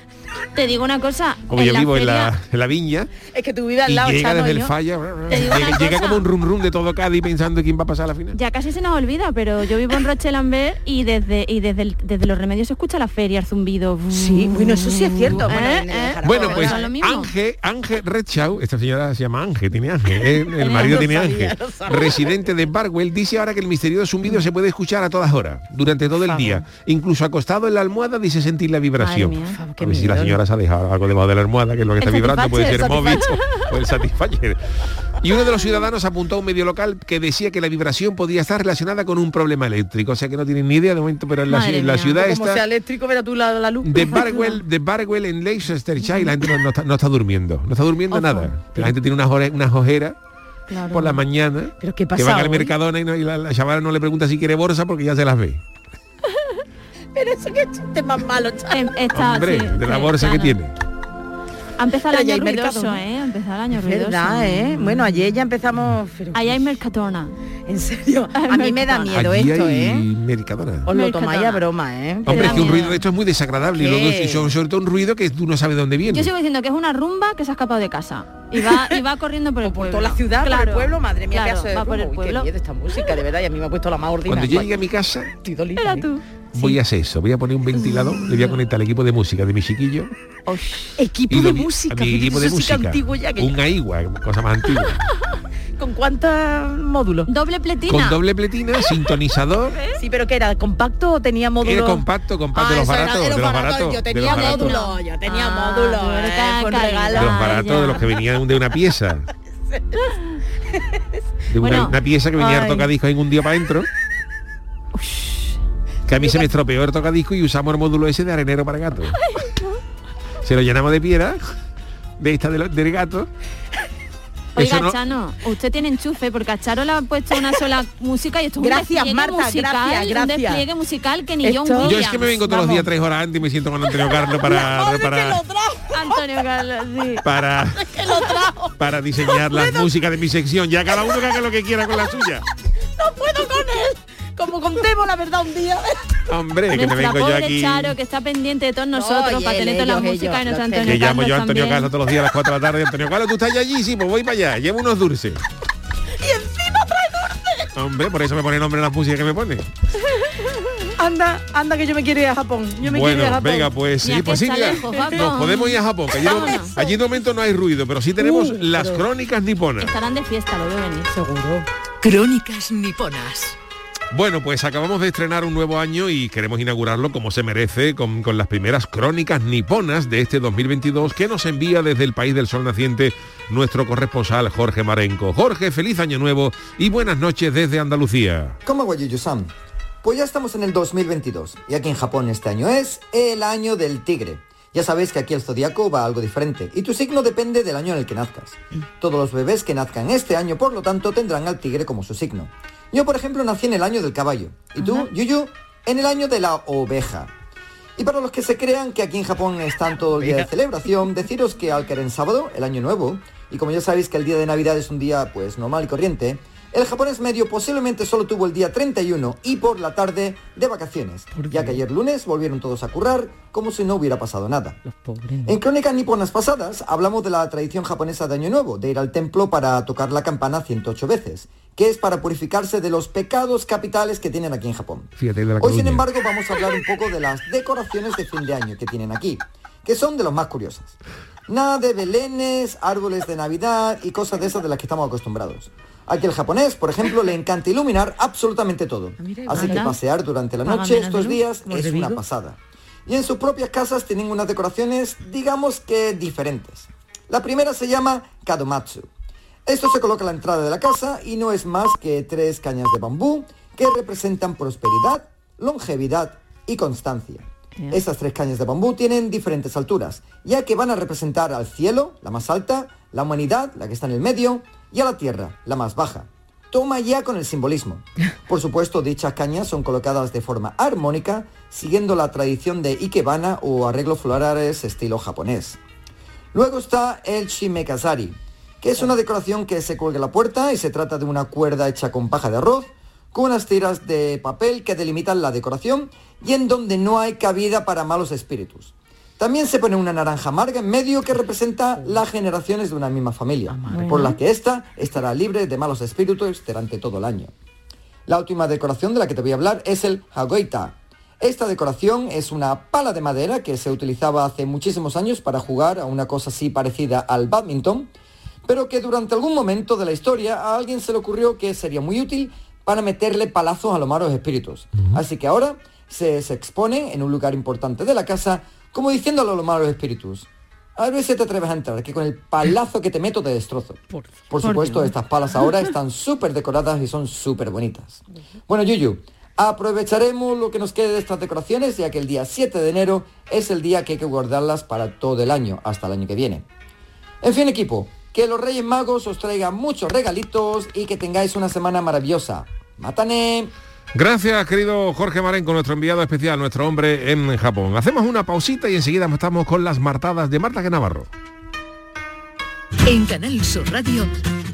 Te digo una cosa. Como yo vivo en la, en la viña Es que tú vives al y lado, llega Chano, desde y el falla, llega, como un rum rum de todo Cádiz pensando quién va a pasar a la final. Ya casi se nos olvida, pero yo vivo en Roche-Lambert y desde y desde, el- desde los remedios se escucha la feria, el zumbido. Sí, bueno, eso sí es cierto. Bueno, ¿Eh? ¿Eh? Bueno, ¿verdad? pues. Ángel, Ángel Redshaw, esta señora se llama Ángel, tiene Ángel, eh, el marido tiene Ángel, residente de Barwell, dice ahora que el misterioso zumbido se puede escuchar a todas horas, durante todo el día, incluso acostado en la almohada dice sentir la vibración. Madre mía. A ver si la señora se ha dejado algo debajo de la almohada, que es lo que El está vibrando, puede ser móvil o el Satisfyer. Y uno de los ciudadanos apuntó a un medio local que decía que la vibración podía estar relacionada con un problema eléctrico, o sea que no tienen ni idea de momento, pero en la, mía. ciudad Como está sea eléctrico, verá tú la, la luz. de Barwell, de Barwell en Leicestershire, la gente no, no está, no está durmiendo, no está durmiendo Ojo. nada. La gente tiene unas unas ojeras Claro. por la mañana, ¿Pero qué que pasa van al hoy? Mercadona y, no- y la, la chavala no le pregunta si quiere bolsa porque ya se las ve. Pero eso que chiste más malo. Em, está, Hombre, sí, de la sí, bolsa que claro. tiene. Ha empezado el año ruidoso. ¿eh? Ha empezado el año Es ruidoso. verdad, ¿eh? Bueno, ayer ya empezamos... pero- Ahí hay Mercadona. En serio, a mí me da miedo Allí esto, hay ¿eh? Mercadona. Os lo tomáis a broma, ¿eh? Hombre, es que un ruido de esto es muy desagradable y, ¿Qué? luego- y sobre, sobre todo un ruido que tú no sabes de dónde viene. Yo sigo diciendo que es una rumba que se ha escapado de casa. Y va, y va corriendo por el Por pueblo. toda la ciudad, por el Claro, pueblo, madre mía, claro, qué hace va por el Uy, pueblo. Qué miedo esta música, de verdad, y a mí me ha puesto la más Cuando ordinaria. yo llegue a mi casa, Estoy dolida, Era ¿eh? Voy a hacer eso. Voy a poner un ventilador, le voy a conectar al equipo de música de mi chiquillo. Equipo de música, mi equipo de que música. antiguo ya que un AIWA, cosa más antigua. ¿Con cuántos módulos? Doble pletina. Con doble pletina, sintonizador. Sí, pero ¿qué era? ¿Compacto o tenía módulos? Era compacto, compacto, de Ah, los baratos, de los baratos. Yo tenía módulos, yo tenía Ah, módulos. pero eh, regalo. de los baratos, de los que venían de una pieza. De una, Bueno. una pieza que venía tocadiscos en un día para adentro. Que a mí se me estropeó el tocadisco y usamos el módulo ese de arenero para gato. Se lo llenamos de piedra, de esta de lo- del gato. Oiga, no- Chano, usted tiene enchufe porque a Charo le ha puesto una sola música y esto es Gracias, un despliegue Marta, musical, gracias, un gracias. despliegue musical que ni Esto- John Yo Yo Williams. es que me vengo todos los Vamos. días tres horas antes y me siento con Antonio Carlos para, para, Antonio Carlos, sí. para, para diseñar las músicas de mi sección. Ya cada uno que haga lo que quiera con la suya. No puedo con él. Como contemos la verdad un día. Hombre, que me vengo yo aquí. Charo que está pendiente de todos nosotros para tener toda la ellos, música ellos, y nuestro Antonio Que llamo Carlos yo a Antonio también. Carlos todos los días a las 4 de la tarde. Antonio Carlos, tú estás allí, sí, pues voy para allá. Llevo unos dulces. Y encima trae dulce. Hombre, por eso me pone nombre en las músicas que me pone. Anda, anda que yo me quiero ir a Japón. Yo me quiero ir a Bueno, Japón. venga, pues Mira sí, pues sí, mira, nos podemos ir a Japón, que allí, no- Vámonos. allí de momento no hay ruido, pero sí tenemos Uh, las crónicas niponas. Estarán de fiesta, lo veo venir. Seguro. Crónicas niponas. Bueno, pues acabamos de estrenar un nuevo año y queremos inaugurarlo como se merece con, con las primeras crónicas niponas de este 2022 que nos envía desde el país del sol naciente nuestro corresponsal Jorge Marenco. Jorge, feliz año nuevo y buenas noches desde Andalucía. ¿Cómo Yuyu-san? Pues ya estamos en el 2022 y aquí en Japón este año es el año del tigre. Ya sabéis que aquí el zodiaco va algo diferente y tu signo depende del año en el que nazcas. Todos los bebés que nazcan este año, por lo tanto, tendrán al tigre como su signo. Yo, por ejemplo, nací en el año del caballo. Y tú, Yuyu, en el año de la oveja. Y para los que se crean que aquí en Japón están todo el día de celebración, deciros que al caer en sábado, el año nuevo, y como ya sabéis que el día de Navidad es un día pues normal y corriente, el japonés medio posiblemente solo tuvo el día 31 y por la tarde de vacaciones, ya que ayer lunes volvieron todos a currar como si no hubiera pasado nada. En crónicas niponas pasadas hablamos de la tradición japonesa de Año Nuevo, de ir al templo para tocar la campana 108 veces, que es para purificarse de los pecados capitales que tienen aquí en Japón. Fíjate, de la Hoy, sin embargo, vamos a hablar un poco de las decoraciones de fin de año que tienen aquí, que son de los más curiosas. Nada de belenes, árboles de Navidad y cosas de esas de las que estamos acostumbrados. Aquí el japonés, por ejemplo, le encanta iluminar absolutamente todo. mira, Así que pasear durante la Paga noche estos días es una pasada. Y en sus propias casas tienen unas decoraciones, digamos que diferentes. La primera se llama Kadomatsu. Esto se coloca a la entrada de la casa y no es más que tres cañas de bambú que representan prosperidad, longevidad y constancia. Estas tres cañas de bambú tienen diferentes alturas, ya que van a representar al cielo, la más alta, la humanidad, la que está en el medio, y a la tierra, la más baja. Toma ya con el simbolismo. Por supuesto, dichas cañas son colocadas de forma armónica, siguiendo la tradición de ikebana o arreglos florales estilo japonés. Luego está el shimekazari, que es una decoración que se cuelga en la puerta y se trata de una cuerda hecha con paja de arroz, con unas tiras de papel que delimitan la decoración y en donde no hay cabida para malos espíritus. También se pone una naranja amarga en medio que representa las generaciones de una misma familia, por la que ésta estará libre de malos espíritus durante todo el año. La última decoración de la que te voy a hablar es el Hagoita. Esta decoración es una pala de madera que se utilizaba hace muchísimos años para jugar a una cosa así parecida al badminton, pero que durante algún momento de la historia a alguien se le ocurrió que sería muy útil para meterle palazos a los malos espíritus. Así que ahora se, se expone en un lugar importante de la casa como diciéndole a los malos espíritus. A ver si te atreves a entrar, que con el palazo que te meto te destrozo. Por, supuesto, estas palas ahora están súper decoradas y son súper bonitas. Bueno, Yuyu, aprovecharemos lo que nos quede de estas decoraciones, ya que el día 7 de enero es el día que hay que guardarlas para todo el año, hasta el año que viene. En fin, equipo, que los Reyes Magos os traigan muchos regalitos y que tengáis una semana maravillosa. ¡Matané! Gracias, querido Jorge Marenco, nuestro enviado especial, nuestro hombre en Japón. Hacemos una pausita y enseguida estamos con las martadas de Marta que Navarro. En Canal Sur Radio,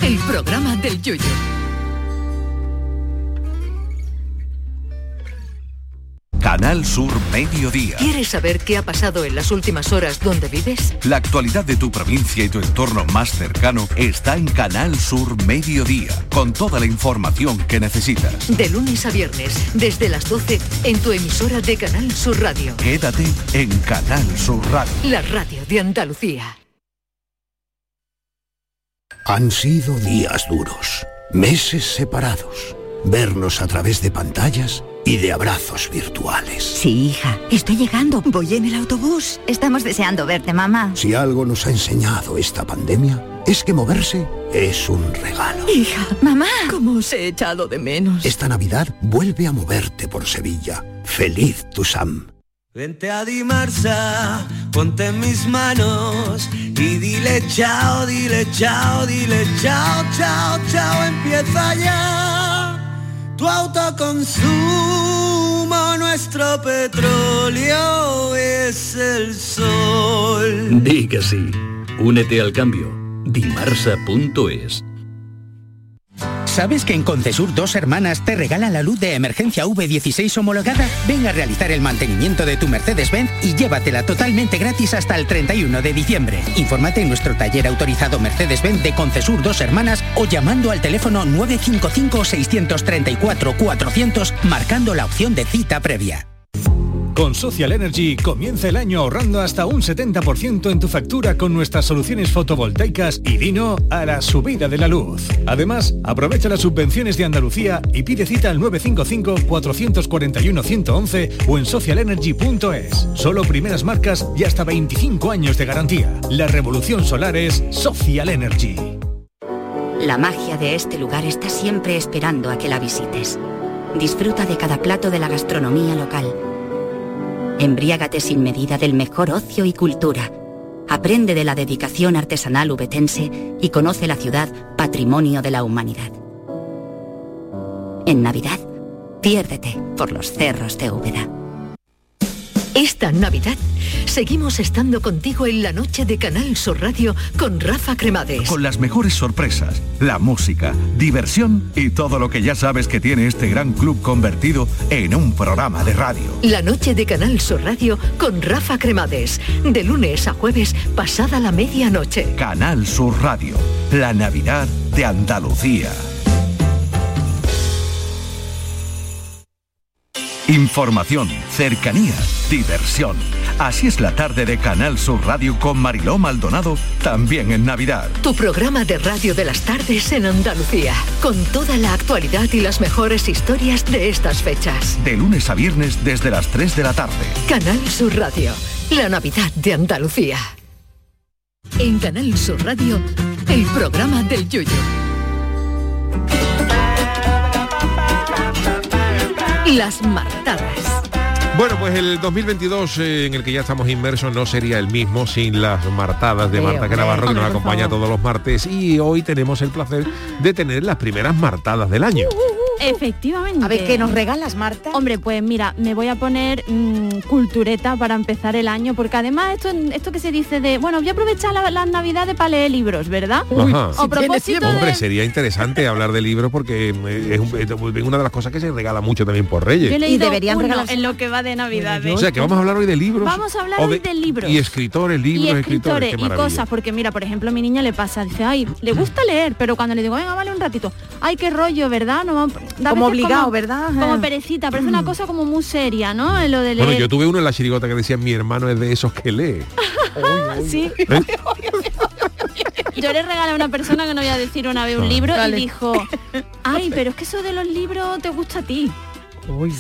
el programa del Yoyo. Canal Sur Mediodía. ¿Quieres saber qué ha pasado en las últimas horas donde vives? La actualidad de tu provincia y tu entorno más cercano está en Canal Sur Mediodía, con toda la información que necesitas. De lunes a viernes, desde las 12, en tu emisora de Canal Sur Radio. Quédate en Canal Sur Radio. La radio de Andalucía. Han sido días duros, meses separados, vernos a través de pantallas y de abrazos virtuales. Sí, hija, estoy llegando. Voy en el autobús. Estamos deseando verte, mamá. Si algo nos ha enseñado esta pandemia, es que moverse es un regalo. Hija, mamá. ¿Cómo os he echado de menos? Esta Navidad vuelve a moverte por Sevilla. Feliz tu Sam. Vente a Dimarsa, ponte en mis manos y dile chao, dile chao, dile chao, chao, chao, empieza ya. Tu autoconsumo, nuestro petróleo es el sol. Di que sí. Únete al cambio. Dimarsa.es ¿Sabes que en Concesur dos hermanas te regalan la luz de emergencia V16 homologada? Ven a realizar el mantenimiento de tu Mercedes-Benz y llévatela totalmente gratis hasta el 31 de diciembre. Infórmate en nuestro taller autorizado Mercedes-Benz de Concesur dos hermanas o llamando al teléfono 955-634-400 marcando la opción de cita previa. Con Social Energy comienza el año ahorrando hasta un 70% en tu factura con nuestras soluciones fotovoltaicas y vino a la subida de la luz. Además, aprovecha las subvenciones de Andalucía y pide cita al 955-441-111 o en socialenergy.es. Solo primeras marcas y hasta 25 años de garantía. La revolución solar es Social Energy. La magia de este lugar está siempre esperando a que la visites. Disfruta de cada plato de la gastronomía local Embriágate sin medida del mejor ocio y cultura. Aprende de la dedicación artesanal ubetense y conoce la ciudad patrimonio de la humanidad. En Navidad, piérdete por los cerros de Úbeda. Esta Navidad seguimos estando contigo en la noche de Canal Sur Radio con Rafa Cremades. Con las mejores sorpresas, la música, diversión y todo lo que ya sabes que tiene este gran club convertido en un programa de radio. La noche de Canal Sur Radio con Rafa Cremades. De lunes a jueves pasada la medianoche. Canal Sur Radio, la Navidad de Andalucía. Información, cercanía, diversión. Así es la tarde de Canal Sur Radio con Mariló Maldonado, también en Navidad. Tu programa de radio de las tardes en Andalucía, con toda la actualidad y las mejores historias de estas fechas. De lunes a viernes desde las 3 de la tarde. Canal Sur Radio, la Navidad de Andalucía. En Canal Sur Radio, el programa del Yoyo. Las martadas. Bueno, pues el 2022 eh, en el que ya estamos inmersos no sería el mismo sin las martadas de Sí, Marta hombre, Navarro que nos acompaña todos los martes y hoy tenemos el placer de tener las primeras martadas del año. Efectivamente. A ver, ¿qué nos regalas, Marta? Hombre, pues mira, me voy a poner mm, cultureta para empezar el año, porque además esto, esto que se dice de, bueno, voy a aprovechar la- las navidades para leer libros, ¿verdad? Ajá. O propósito de- Hombre, sería interesante hablar de libros porque eh, es, un- es una de las cosas que se regala mucho también por Yo he Reyes. leído deberían regalarse- en lo que va de Navidades. O sea, que vamos a hablar hoy de libros. Vamos a hablar hoy de libros. Y escritores, libros, y escritores. y cosas, porque mira, por ejemplo, a mi niña le pasa, dice, ay, le gusta leer, pero cuando le digo, venga, vale un ratito, ay, qué rollo, ¿verdad? No, vamos- Como obligado, ¿verdad? Como perecita, parece una cosa como muy seria, ¿no? En Lo de leer. Bueno, yo tuve uno en la chirigota que decía mi hermano es de esos que lee. Sí. ¿Eh? Yo le regalé a una persona que no voy a decir una vez un Ah. libro Vale. y dijo, ay, pero es que eso de los libros te gusta a ti.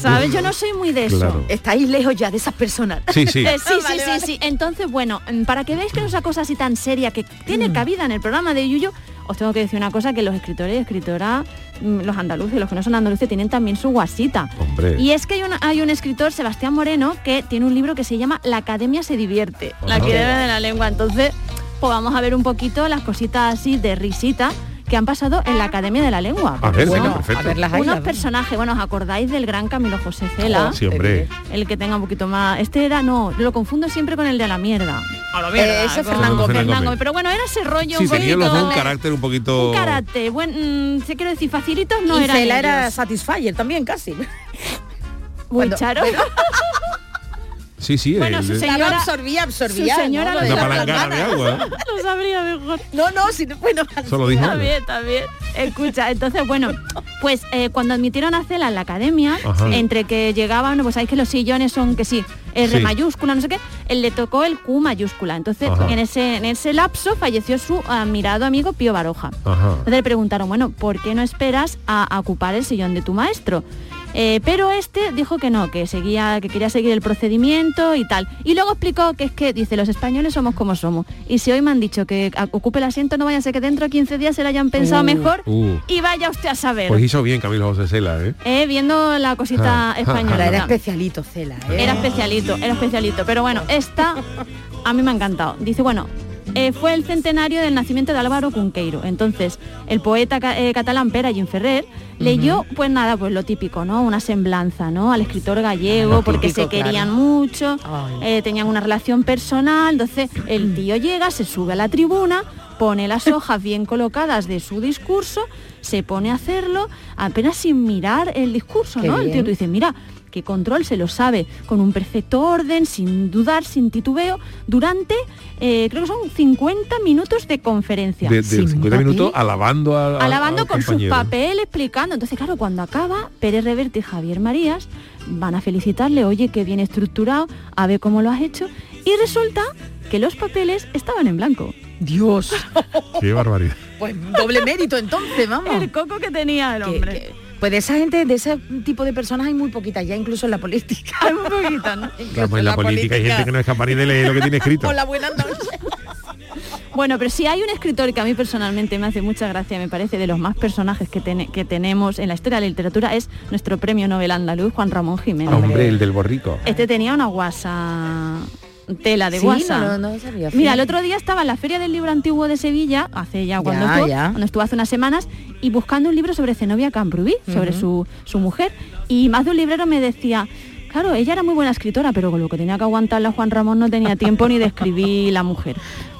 ¿Sabes? Yo no soy muy de eso. Claro. Estáis lejos ya de esas personas. Sí, sí. Eh, sí, sí, Vale, sí, vale. sí. Entonces, bueno, mm, para que veáis que no es una cosa así tan seria que Mm. tiene cabida en el programa de Yuyo, os tengo que decir una cosa, que los escritores y escritoras, mm, los andaluces, los que no son andaluces, tienen también su guasita. Hombre. Y es que hay, una- hay un escritor, Sebastián Moreno, que tiene un libro que se llama La Academia se divierte, la Ajá. Academia de la Lengua. Entonces, pues vamos a ver un poquito las cositas así de risita que han pasado en la Academia de la Lengua. A ver, Bueno, venga, perfecto. a ver las hay, unos personajes, bueno, ¿os acordáis del gran Camilo José Cela? Sí, hombre. El que tenga un poquito más. Este era, no, lo confundo siempre con el de la mierda. A la mierda, ese es con- Fernán Gómez. Fernán Fernán Gómez. Gómez. Pero bueno, era ese rollo Sí, un tenían poquito. los dos un carácter un poquito... Un carácter. Buen, mm, se quiero decir, facilitos no y eran Cela era. Satisfyer también, casi. Uy, Cuando- Charo. Sí, sí. Bueno, el- su señora- absorbía, absorbía. su señora ¿no? lo una palangana de agua. Lo sabría mejor. No, no, si no, bueno. Solo dijo. Está bien, está bien. Escucha, entonces, bueno, pues eh, cuando admitieron a Cela en la academia, Ajá. entre que llegaban, pues sabéis que los sillones son que sí, R Sí. mayúscula, no sé qué, él le tocó el Q mayúscula. Entonces, Ajá. en ese, en ese lapso falleció su admirado amigo Pío Baroja. Ajá. Entonces le preguntaron, bueno, ¿por qué no esperas a, a ocupar el sillón de tu maestro? Eh, pero este dijo que no, que seguía, que quería seguir el procedimiento y tal. Y luego explicó que es que, dice, los españoles somos como somos. Y si hoy me han dicho que ocupe el asiento, no vaya a ser que dentro de 15 días se lo hayan pensado Uh, mejor uh. y vaya usted a saber. Pues hizo bien Camilo José Cela, ¿eh? Eh, viendo la cosita Ah, ah, española. Ahora era especialito, Cela. ¿eh? Era especialito, era especialito. Pero bueno, esta a mí me ha encantado. Dice, bueno, eh, fue el centenario del nacimiento de Álvaro Cunqueiro. Entonces, el poeta ca- eh, catalán Allín Ferrer leyó, pues nada, pues lo típico, ¿no? Una semblanza, ¿no? Al escritor gallego, Lo porque típico, se querían claro. mucho, eh, tenían una relación personal. Entonces, el tío llega, se sube a la tribuna, pone las hojas bien colocadas de su discurso, se pone a hacerlo, apenas sin mirar el discurso, Qué ¿no? El tío tú dices, mira, qué control se lo sabe, con un perfecto orden, sin dudar, sin titubeo, durante, eh, creo que son 50 minutos de conferencia. De, de Sin 50 minutos alabando a, a- Alabando al con sus compañero. papeles, explicando. Entonces, claro, cuando acaba, Pérez Reverte y Javier Marías van a felicitarle, oye, qué bien estructurado, a ver cómo lo has hecho. Y resulta que los papeles estaban en blanco. Dios. Qué barbaridad. Pues doble mérito entonces, vamos. El coco que tenía el Que- hombre. que- pues de esa gente, de ese tipo de personas hay muy poquitas, ya incluso en la política. Hay muy poquito, ¿no? Claro, pues en la, política, hay gente que no es capaz ni de leer lo que tiene escrito. Hola, buenas noches. Bueno, pero si hay un escritor que a mí personalmente me hace mucha gracia, me parece de los más personajes que, que tenemos en la historia de la literatura, es nuestro premio Nobel andaluz, Juan Ramón Jiménez. Hombre, el del borrico. Este tenía una guasa tela de Sí, guasa. no, no, no sabía, Mira, el otro día estaba en la Feria del Libro Antiguo de Sevilla, hace ya cuando, Ya, estuvo, ya. cuando estuvo hace unas semanas, y buscando un libro sobre Zenobia Camprubí, sobre Ujú. su, su mujer, y más de un librero me decía, claro, ella era muy buena escritora, pero con lo que tenía que aguantarla Juan Ramón no tenía tiempo ni de escribir la mujer.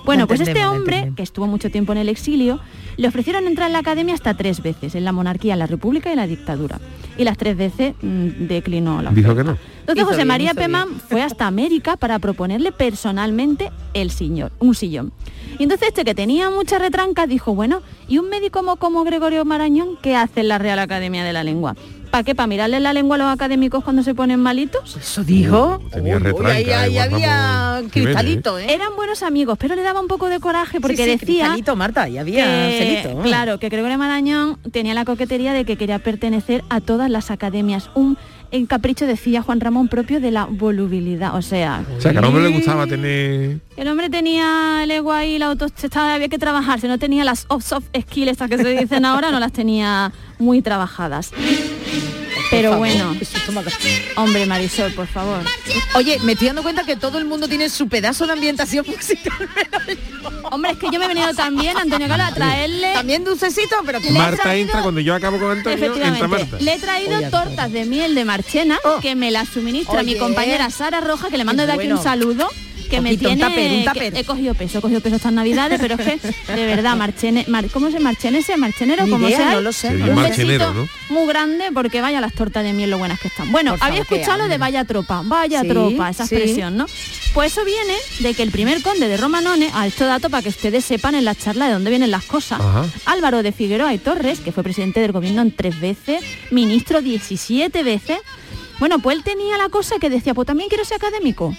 Bueno, pues este hombre, que estuvo mucho tiempo en el exilio, le ofrecieron entrar en la academia hasta tres veces, en la monarquía, en la república y en la dictadura. Y las tres veces mm, declinó la Dijo que no. entonces Hizo José bien, María. Pemán fue hasta América para proponerle personalmente el sillón, un sillón. Y entonces este que tenía mucha retranca dijo, bueno, ¿y un médico como, como Gregorio Marañón qué hace en la Real Academia de la Lengua? ¿Para qué? ¿Para mirarle la lengua a los académicos cuando se ponen malitos? Eso dijo. Tenía Uy, uy, retranca, ahí, eh, había cristalito, ¿eh? Eran buenos amigos, pero le daba un poco de coraje porque Sí, sí, decía cristalito, Marta, ahí había que, celito. claro, que Gregorio Marañón tenía la coquetería de que quería pertenecer a todas las academias, un en capricho decía Juan Ramón propio de la volubilidad, o sea... O sea, que al hombre le gustaba tener... El hombre tenía el ego ahí, la autoestima, había que trabajarse, no tenía las soft skills estas que se dicen ahora, no las tenía muy trabajadas. Pero favor, bueno, hombre Marisol, por favor. Oye, me estoy dando cuenta que todo el mundo tiene su pedazo de ambientación musical. Hombre, es que yo me he venido también, Antonio Gala, a traerle... También dulcecito, pero que Marta entra cuando yo acabo con Antonio, entra Efectivamente, Marta. le he traído Oye, tortas de miel de marchena que me las suministra mi Oye. compañera Sara Roja, que le mando Qué de aquí bueno. un saludo. Que me un tiene tupper, un he cogido peso, he cogido peso estas navidades, pero es que de verdad, marchene, mar- ¿cómo se marchenese? Marchenero, Ni como idea, sea. no lo sé, Sí, un marchenero, ¿no? Muy grande porque vaya las tortas de miel lo buenas que están. Bueno, Por había escuchado lo de vaya tropa, vaya Sí, tropa, esa sí. expresión, ¿no? Pues eso viene de que el primer conde de Romanone, a esto dato para que ustedes sepan en la charla de dónde vienen las cosas, Ajá. Álvaro de Figueroa y Torres, que fue presidente del gobierno en tres veces, ministro 17 veces, bueno, pues él tenía la cosa que decía, pues también quiero ser académico.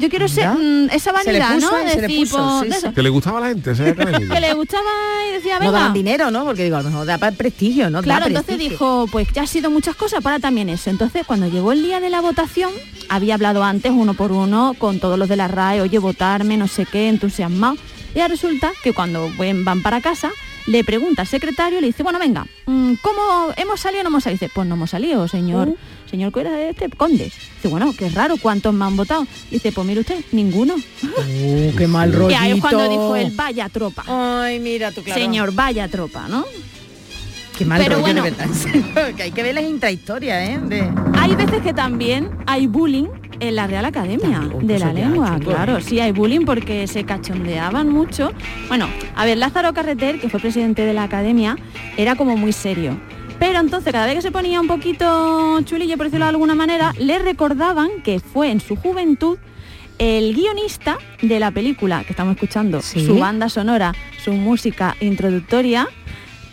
Yo quiero ser mm, esa Se le vanidad, puso, ¿no? se le Decir, puso, sí, de sí. eso. Que le gustaba a la gente, académico. Que le gustaba y decía, No venga. daban dinero, ¿no? Porque digo, a lo mejor da para prestigio, ¿no? Claro, Da entonces prestigio. dijo, pues ya ha sido muchas cosas, para también eso. Entonces, cuando llegó el día de la votación, había hablado antes uno por uno con todos los de la RAE, oye, votarme, no sé qué, entusiasmado. Y ahora resulta que cuando van para casa, le pregunta al secretario, le dice, bueno, venga, mm, ¿cómo hemos salido o no hemos salido? Dice, pues no hemos salido, señor. Uh. Señor, ¿cuál era este? Conde. Dice, bueno, qué raro, ¿cuántos me han votado? Dice, pues mire usted, ninguno. Uh, qué mal rollito. Y ahí es cuando dijo él, vaya tropa. Ay, mira tú, claro. Señor, vaya tropa, ¿no? Qué mal Pero rollo, bueno. de verdad. que hay que ver las intrahistorias, ¿eh? De... Hay veces que también hay bullying en la Real Academia También, de la Lengua, claro, sí hay bullying porque se cachondeaban mucho. Bueno, a ver, Lázaro Carreter, que fue presidente de la Academia, era como muy serio. Pero entonces cada vez que se ponía un poquito chulillo, por decirlo de alguna manera, le recordaban que fue en su juventud el guionista de la película que estamos escuchando, Sí. su banda sonora, su música introductoria,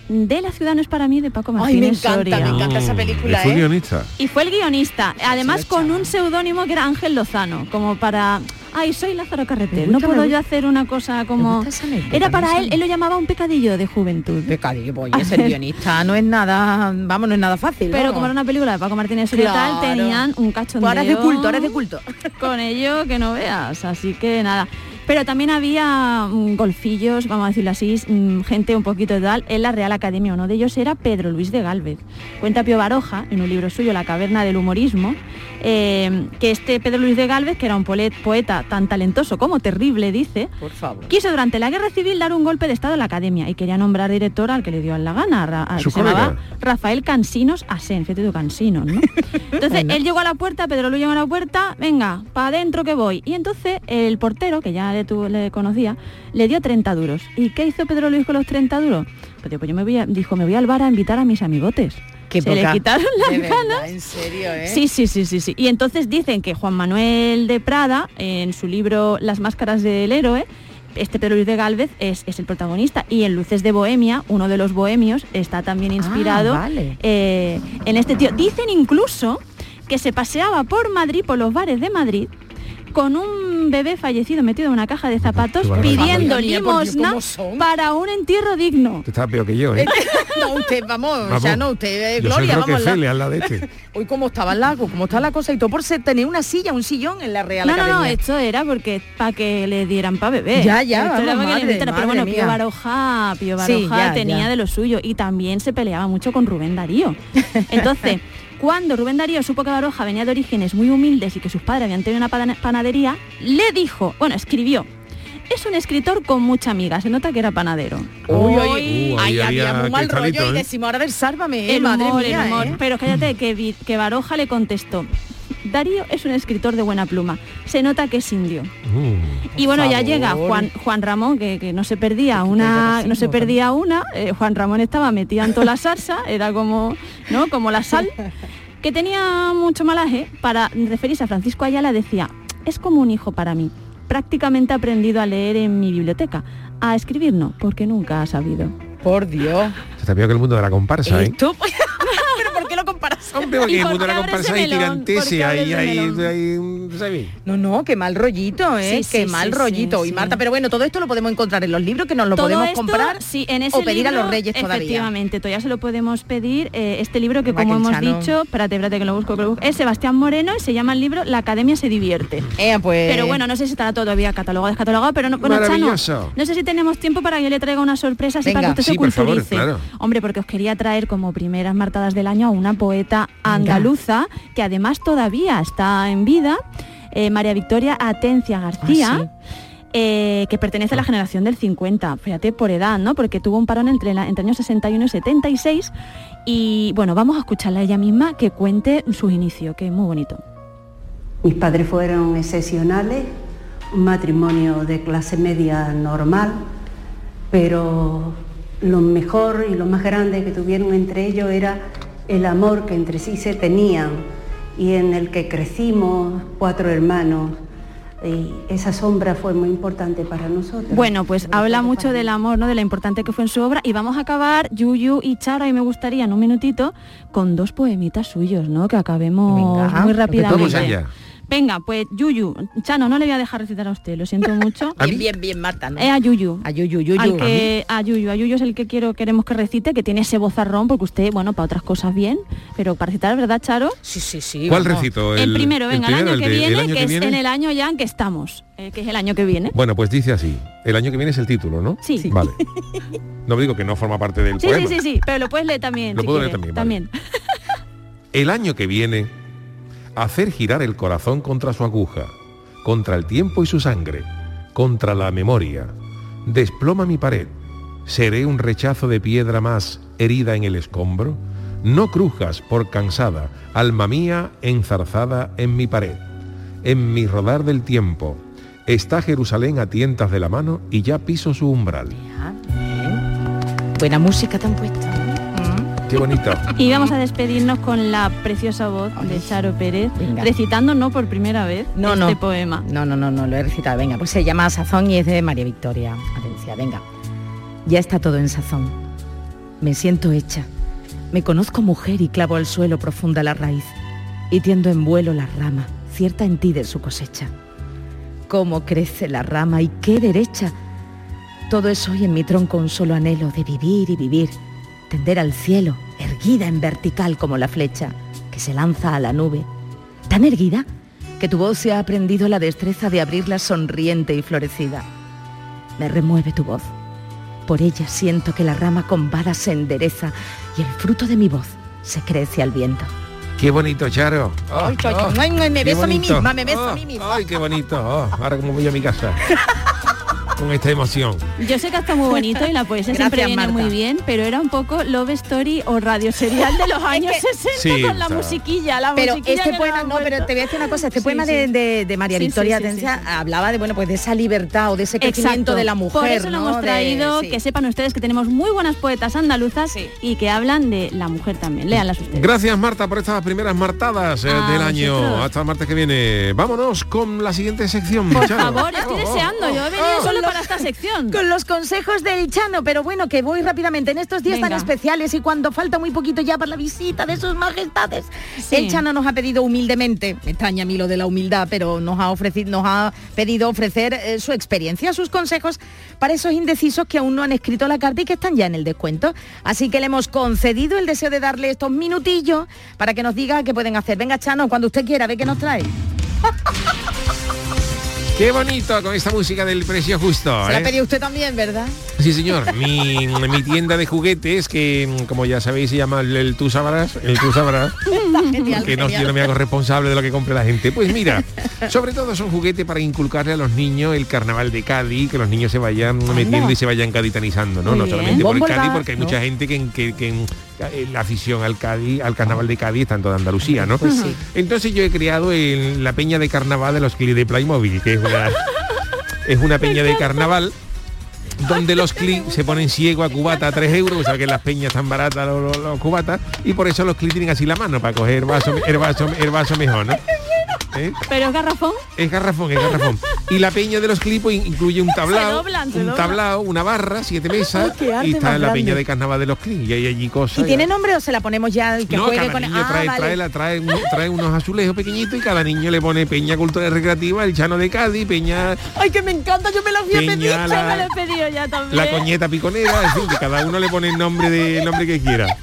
de La ciudad no es para mí de Paco Ay, Martínez me encanta, Soria. me encanta esa Mm, película, fue ¿eh? guionista. Y fue el guionista, además con un seudónimo que era Ángel Lozano, como para, ay, soy Lázaro Carreter, Me no puedo yo hacer una cosa como... anécdota, Era para él, él lo llamaba un pecadillo de juventud. Pecadillo, pues, oye, ser guionista no es nada, vamos, no es nada fácil. Pero vamos. como era una película de Paco Martínez y tal, tenían un cachondeo. Pues ahora es de culto, ahora es de culto. Con ello que no veas, así que nada. Pero también había mm, golfillos, vamos a decirlo así, mm, gente un poquito de tal, en la Real Academia. Uno de ellos era Pedro Luis de Galvez. Cuenta Pío Baroja, en un libro suyo, La caverna del humorismo, eh, que este Pedro Luis de Galvez, que era un poeta tan talentoso como terrible, dice, Por favor. quiso durante la guerra civil dar un golpe de estado a la academia y quería nombrar director al que le dio la gana, que se llamaba. Rafael Cansinos Asen, fíjate tú, Cansinos, ¿no? Entonces él llegó a la puerta, Pedro Luis llegó a la puerta, venga, para adentro que voy. Y entonces el portero, que ya le, tu- le conocía, le dio 30 duros. ¿Y qué hizo Pedro Luis con los 30 duros? Pues, pues yo me voy a, dijo, me voy al bar a invitar a mis amigotes. Qué se le quitaron las De verdad, ganas. En serio, ¿eh? Sí, sí, sí, sí, sí. Y entonces dicen que Juan Manuel de Prada, en su libro Las máscaras del héroe, este Pedro Luis de Galvez es, es el protagonista. Y en Luces de Bohemia, uno de los bohemios, está también inspirado Ah, vale. eh, en este tío. Dicen incluso que se paseaba por Madrid, por los bares de Madrid, con un bebé fallecido metido en una caja de zapatos pidiendo limosna para un entierro digno. Te estaba peor que yo, ¿eh? no, usted, vamos, sea, no, usted, eh, Yo soy Gloria, vamos. Rockefeller al lado de este. Hoy cómo estaba el lago, cómo está la cosa y todo por ser tener una silla, un sillón en la Real No, no, Academia. no, esto era porque para que le dieran para beber. Ya, ya, era le invitaran. Pero bueno, mía. Pío Baroja, Pío Sí, Baroja ya, tenía ya. de lo suyo y también se peleaba mucho con Rubén Darío. Entonces, cuando Rubén Darío supo que Baroja venía de orígenes muy humildes y que sus padres habían tenido una pana- panadería, le dijo, bueno, escribió, es un escritor con mucha amiga, se nota que era panadero. Uy, uy, Uh, ahí ahí había había muy mal rollo cristalito, y ¿eh? decimos ahora del sálvame, eh, el madre humor, mía, el humor. ¿eh? Pero cállate que, que Baroja le contestó, Darío es un escritor de buena pluma, se nota que es indio. Mm. Y bueno, ya favor. llega Juan, Juan Ramón, que, que no se perdía una, no se perdía una. eh, Juan Ramón estaba metida en toda la salsa, era como, ¿no? Como la sal, que tenía mucho malaje. Para referirse a Francisco Ayala decía, es como un hijo para mí. Prácticamente he aprendido a leer en mi biblioteca. A escribir no, porque nunca ha sabido. Por Dios. Se te peor que el mundo de la comparsa, ¿eh? Esto, pero ¿por qué lo comparas Hombre, porque ¿Y el por mundo de qué la abres comparsa de hay. No, no, qué mal rollito, ¿eh? Sí, qué sí, mal sí, rollito. sí, y sí. Marta, pero bueno, todo esto lo podemos encontrar en los libros que nos lo Todo podemos esto, comprar sí, en ese o pedir a los reyes todavía. Efectivamente, todavía se lo podemos pedir. eh, este libro que como hemos Chano- dicho, espérate, espérate que lo busco, que lo busco, es Sebastián Moreno y se llama el libro La Academia se divierte. Eh, pues... Pero bueno, no sé si estará todavía catalogado, descatalogado, pero no, bueno, Chano, no sé si tenemos tiempo para que yo le traiga una sorpresa así para que usted Sí, se por favor, culturice. claro. Hombre, porque os quería traer como primeras martadas del año a una poeta andaluza que además todavía está en vida, eh, María Victoria Atencia García. eh, que pertenece a la generación del 50, fíjate por edad, ¿no? Porque tuvo un parón entre, la, entre años 61 y 76 y bueno, vamos a escucharla a ella misma que cuente sus inicios, que es muy bonito. Mis padres fueron excepcionales, un matrimonio de clase media normal, pero lo mejor y lo más grande que tuvieron entre ellos era el amor que entre sí se tenían y en el que crecimos cuatro hermanos. Y esa sombra fue muy importante para nosotros. Bueno, pues habla mucho del amor, ¿no? De la importante que fue en su obra. Y vamos a acabar, Yuyu y Charo, y me gustaría en un minutito, con dos poemitas suyos, ¿no? Que acabemos Venga, muy rápidamente. Venga, pues Yuyu, Chano, no le voy a dejar recitar a usted, lo siento mucho. Bien, bien, bien, Marta, ¿no? Es a Yuyu. A Yuyu, Yuyu. Al que, a Yuyu, a Yuyu es el que quiero, queremos que recite, que tiene ese vozarrón, porque usted, bueno, para otras cosas bien, pero para recitar, ¿verdad, Charo? Sí, sí, sí. ¿Cuál vamos. recito? El, primero, venga, el, primero, año que de- viene, año que, es viene? en el año ya en que estamos, eh, que es el año que viene. Bueno, pues dice así. El año que viene es el título, ¿no? Sí. Sí. Vale. No digo que no forma parte del Sí, poema. sí, sí, sí, pero lo puedes leer también. Lo si puedo leer también, vale. El año que viene, hacer girar el corazón contra su aguja, contra el tiempo y su sangre, contra la memoria. Desploma mi pared. ¿Seré un rechazo de piedra más herida en el escombro? No crujas por cansada, alma mía enzarzada en mi pared. En mi rodar del tiempo, está Jerusalén a tientas de la mano y ya piso su umbral. Buena música puesto. Mm. Qué bonito. Y vamos a despedirnos con la preciosa voz de Charo Pérez, Venga. recitando no por primera vez No, este no. poema. No, no, no, no, lo he recitado. Venga, pues se llama Sazón y es de María Victoria. Atencia, venga. Ya está todo en sazón. Me siento hecha. Me conozco mujer y clavo al suelo profunda la raíz. Y tiendo en vuelo la rama, cierta en ti de su cosecha. Cómo crece la rama y qué derecha. Todo es hoy en mi tronco un solo anhelo de vivir y vivir. Tender al cielo, erguida en vertical como la flecha, que se lanza a la nube. Tan erguida que tu voz se ha aprendido la destreza de abrirla sonriente y florecida. Me remueve tu voz. Por ella siento que la rama con varas se endereza y el fruto de mi voz se crece al viento. Qué bonito, Charo. Oh, oh, ay, ay, me qué beso a mí bonito. misma, me beso a mí misma. Ay, qué bonito. Oh, ahora como voy a mi casa. Con esta emoción. Yo sé que está muy bonito y la poesía siempre viene Marta. muy bien, pero era un poco Love Story o radio serial de los años 60 Sí, con la musiquilla, la Pero musiquilla este que poema, no, pero te voy a decir una cosa, este Sí, poema sí. De, de- de María Sí, sí, Victoria sí, sí, Atencia sí. hablaba de bueno pues de esa libertad o de ese crecimiento Exacto. de la mujer. Por eso hemos De- traído, sí. que sepan ustedes que tenemos muy buenas poetas andaluzas y que hablan de la mujer también. Léanlas ustedes. Gracias, Marta, por estas primeras martadas eh, A del año. Hasta el martes que viene. Vámonos con la siguiente sección. Por favor, estoy Oh, oh, deseando. Yo he venido oh. solo para esta sección. Con los consejos del Chano, pero bueno, que voy rápidamente en estos días tan Venga. especiales y cuando falta muy poquito ya para la visita de sus majestades. Sí. El Chano nos ha pedido humildemente, me extraña a mí lo de la humildad, pero nos ha ofrecido, nos ha pedido ofrecer eh, su experiencia, sus consejos para esos indecisos que aún no han escrito la carta y que están ya en el descuento. Así que le hemos concedido el deseo de darle estos minutillos para que nos diga qué pueden hacer. Venga, Chano, cuando usted quiera, ve qué nos trae. Qué bonito con esta música del precio justo. Se la ¿eh? pedido usted también, ¿verdad? Sí, señor. Mi, mi tienda de juguetes, que como ya sabéis se llama el, el Tú Sabrás, el Tú Sabrás, Genial, que no, yo no me hago responsable de lo que compre la gente. Pues mira, sobre todo son juguetes para inculcarle a los niños el carnaval de Cádiz, que los niños se vayan metiendo y se vayan caditanizando, ¿no? Muy no bien. solamente por Cádiz, porque hay ¿no? mucha gente que, que- que en- eh, la afición al Cádiz, al carnaval de Cádiz está en toda Andalucía, ¿no? Pues sí. Entonces yo he creado el- la peña de carnaval de los de Playmobil, que es es una peña de carnaval donde los clics se ponen ciego a cubata a 3 euros, o sea que las peñas están baratas los, los- los cubatas, y por eso los clics tienen así la mano para coger vaso, el, vaso, el vaso mejor, ¿no? ¿Eh? Pero es garrafón. Es garrafón, es garrafón. Y la peña de los clipos in- incluye un tablao, doblan, un tablao, una barra, siete mesas y está en la grande. peña de carnaval de los clips y hay allí cosas. ¿Y tiene nombre o se la ponemos ya al que no, juegue cada con niño Ah, trae, vale. trae, la- trae, uno- trae unos azulejos pequeñitos y cada niño le pone Peña Cultural Recreativa, el Chano de Cádiz, Peña Ay, que me encanta, yo me lo fui a pedir. la- Yo me lo he pedido ya también. la coñeta piconera, en fin, que cada uno le pone el nombre de el nombre que quiera.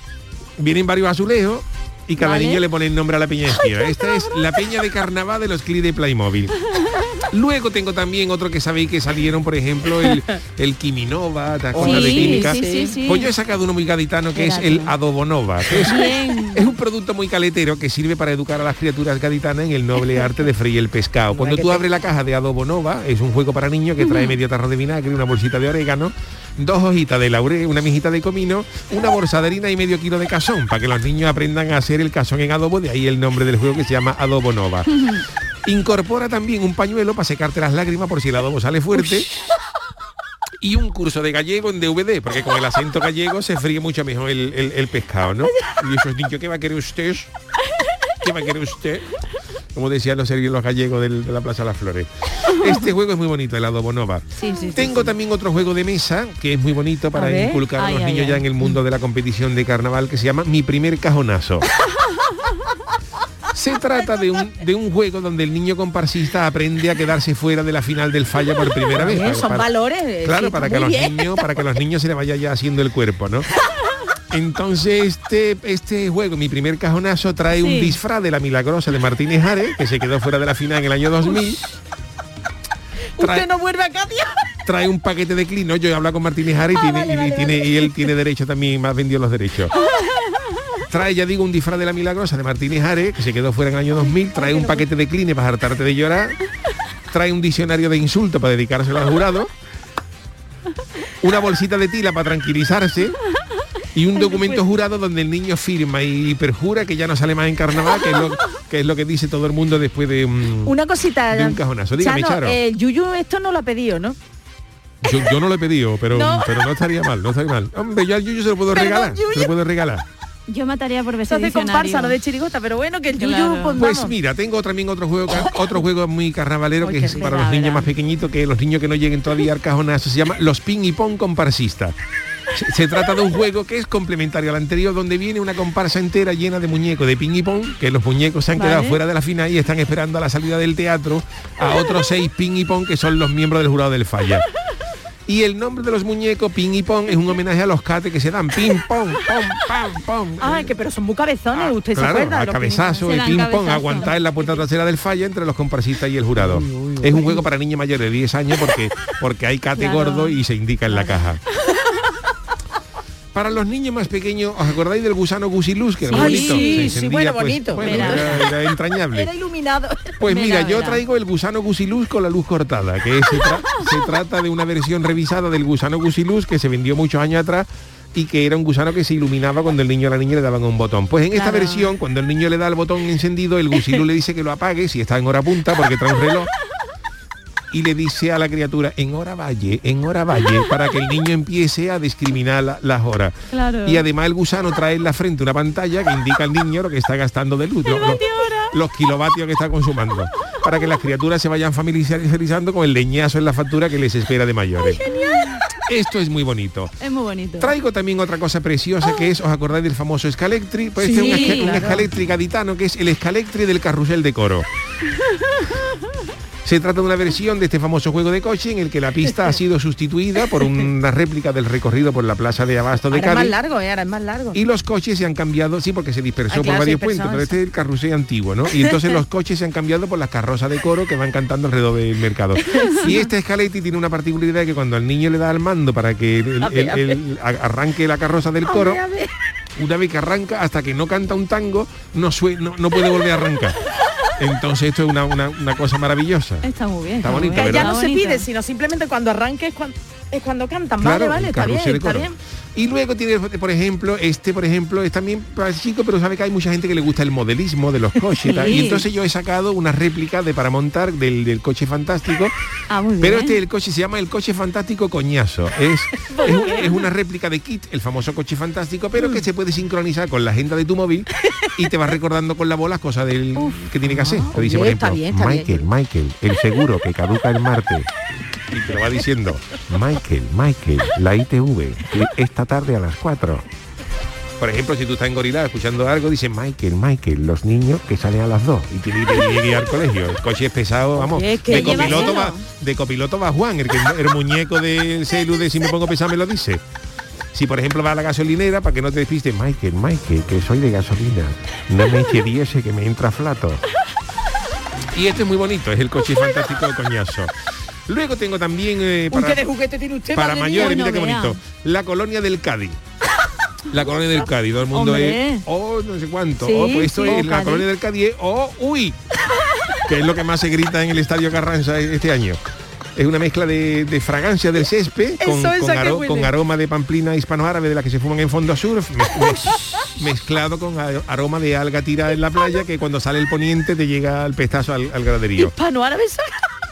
Vienen varios azulejos y cada Vale. niño le pone el nombre a la peña quiera. Esta es la peña de carnaval de los clips de Playmobil. Luego tengo también otro que sabéis que salieron, por ejemplo, el, el Quiminova, ¿te acuerdas de Sí, química? sí, sí, sí. Pues yo he sacado uno muy gaditano que es el Adobonova, que es, es un producto muy caletero que sirve para educar a las criaturas gaditanas en el noble arte de freír el pescado. Cuando tú abres la caja de Adobonova, es un juego para niños que trae medio tarro de vinagre, una bolsita de orégano, dos hojitas de laurel, una mijita de comino, una bolsa de harina y medio kilo de cazón, para que los niños aprendan a hacer el cazón en adobo, de ahí el nombre del juego que se llama Adobonova. Incorpora también un pañuelo para secarte las lágrimas por si el adobo sale fuerte. Y un curso de gallego en DVD, porque con el acento gallego se fríe mucho mejor el, el- el pescado, ¿no? Y esos niños, ¿qué va a querer usted? ¿Qué va a querer usted? Como decían los serbios los gallegos del- de la Plaza de las Flores. Este juego es muy bonito, el Adobo Nova. Sí, Tengo también otro juego de mesa que es muy bonito para A inculcar a los ay, niños ya en el mundo de la competición de carnaval que se llama Mi primer cajonazo. Se trata de un, de un juego donde el niño comparsista aprende a quedarse fuera de la final del falla por primera vez. Bien, Para- son para- valores. Claro, para que, los bien. niños, para que los niños se le vaya ya haciendo el cuerpo, ¿no? Entonces este, este juego, mi primer cajonazo, trae un disfraz de la milagrosa de Martínez Ares, que se quedó fuera de la final en el año 2000. Trae, Usted no vuelve a Katia. trae un paquete de clino, yo he hablado con Martínez Ares y, Ah, tiene, vale, y vale, tiene- vale. y él tiene derecho también, más vendió los derechos. Trae, ya digo, un disfraz de la milagrosa de Martínez Ares, que se quedó fuera en el año 2000. Trae un paquete de clines para hartarte de llorar. Trae un diccionario de insultos para dedicárselo al jurado. Una bolsita de tila para tranquilizarse. Y un documento jurado donde el niño firma y perjura que ya no sale más en carnaval, que es lo que, es lo que dice todo el mundo después de un... Una cosita. De un cajonazo. Dígame, Charo. El Yuyu esto no lo ha pedido, ¿no? Yo, yo no lo he pedido, pero No. pero no estaría mal, no estaría mal. Hombre, yo al Yuyu se lo puedo Perdón, regalar. Yuyu. Se lo puedo regalar. Yo mataría por Esto ese es de comparsa, no de chirigota, pero bueno, que el Yuyu, Claro. pues, Pues mira, tengo también otro juego, otro juego muy carnavalero que es para los niños más pequeñitos, que los niños que no lleguen todavía al cajonazo, se llama Los Ping y Pong Comparsistas. Se, se trata de un juego que es complementario al anterior, donde viene una comparsa entera llena de muñecos de ping y pong, que los muñecos se han Vale. quedado fuera de la final y están esperando a la salida del teatro a otros seis ping y pong que son los miembros del jurado del falla. Y el nombre de los muñecos, Ping y Pong, es un homenaje a los cates que se dan ping, pong, pom, pam, pom. Ay, que pero son muy cabezones, usted se Claro, acuerda. a cabezazo, ping- el ping pong, aguantar en la puerta trasera del falla entre los comparsistas y el jurado. es un juego para niños mayores de 10 años porque, porque hay cate Claro. gordo y se indica en la caja. Para los niños más pequeños, ¿os acordáis del gusano gusiluz? Que era bonito. sí, sí, bueno, pues, bonito. bueno, era, era entrañable. Era iluminado. Pues mira, yo traigo el gusano gusiluz con la luz cortada, que se, tra- se trata de una versión revisada del gusano gusiluz que se vendió muchos años atrás y que era un gusano que se iluminaba cuando el niño o la niña le daban un botón. Pues en esta Claro. versión, cuando el niño le da el botón encendido, el gusiluz le dice que lo apague si está en hora punta porque trae un reloj y le dice a la criatura en hora valle, en hora valle, para que el niño empiece a discriminar la- las horas. Claro. Y además el gusano trae en la frente una pantalla que indica al niño lo que está gastando de luz, lo- lo- los kilovatios que está consumando, para que las criaturas se vayan familiarizando con el leñazo en la factura que les espera de mayores. Esto es muy bonito. Es muy bonito. Traigo también otra cosa preciosa que es, ¿os acordáis del famoso Scalectri? Pues este es un, Sí, un claro. Scalectri gaditano que es el Scalectri del carrusel de coro. Se trata de una versión de este famoso juego de coche en el que la pista ha sido sustituida por una réplica del recorrido por la plaza de Abasto de Ahora es más largo, eh, ahora es más largo. Y los coches se han cambiado, sí, porque se dispersó Ah, por claro, varios puentes, pero este es el carrusel antiguo, ¿no? Y entonces los coches se han cambiado por las carrozas de coro que van cantando alrededor del mercado. Y este Scaletti tiene una particularidad que cuando al niño le da al mando para que el- el- el- arranque la carroza del coro, A ver, a ver. una vez que arranca, hasta que no canta un tango, no, sue- no, no puede volver a arrancar. Entonces esto es una, una- una cosa maravillosa. Está muy bien. Está bonito, bien. Ya no se pide, sino simplemente cuando arranques cuando... es cuando cantan. Claro, vale, vale, está bien, bien. Y luego tiene, por ejemplo, este, por ejemplo, es también para chico, pero sabe que hay mucha gente que le gusta el modelismo de los coches. y tal. Sí. Y entonces yo he sacado una réplica de para montar del, del coche fantástico. Ah, Pero este el coche se llama el coche fantástico coñazo. Es, es, un- es una réplica de Kit, el famoso coche fantástico, pero que se puede sincronizar con la agenda de tu móvil y te va recordando con la bola cosas del que tiene que hacer. Te dice, por ejemplo, bien, está bien. Michael, Michael, el seguro que caduca el martes. Y te lo va diciendo, Michael, Michael, la ITV, esta tarde a las 4. Por ejemplo, si tú estás en Gorila escuchando algo, dice Michael, Michael, los niños que salen a las 2 y tiene que ir, al colegio. El coche es pesado, vamos. Que De copiloto, va, de copiloto va Juan, el, que, el muñeco de celu de si me pongo pesado me lo dice. Si por ejemplo va a la gasolinera, para que no te despistes, Michael, Michael, que soy de gasolina, no me eche diese que me entra flato. Y este es muy bonito, es el coche fantástico de coñazo. Luego tengo también eh, Uy, para, qué de juguete tiene usted, para mayores, mira qué No vea. bonito. La colonia del Cádiz. La colonia del Cádiz, todo el mundo Hombre. es, oh, no sé cuánto, Sí, oh, pues esto sí. es, Oh, la Cádiz. colonia del Cádiz oh, uy, que es lo que más se grita en el Estadio Carranza este año. Es una mezcla de, de fragancia del césped con, Eso, con esa que aro- huele. con aroma de pamplina hispanoárabe de la que se fuman en fondo surf, mez- mez- mezclado con aroma de alga tirada en la playa que cuando sale el poniente te llega al pestazo al, al graderío. Hispano-árabe,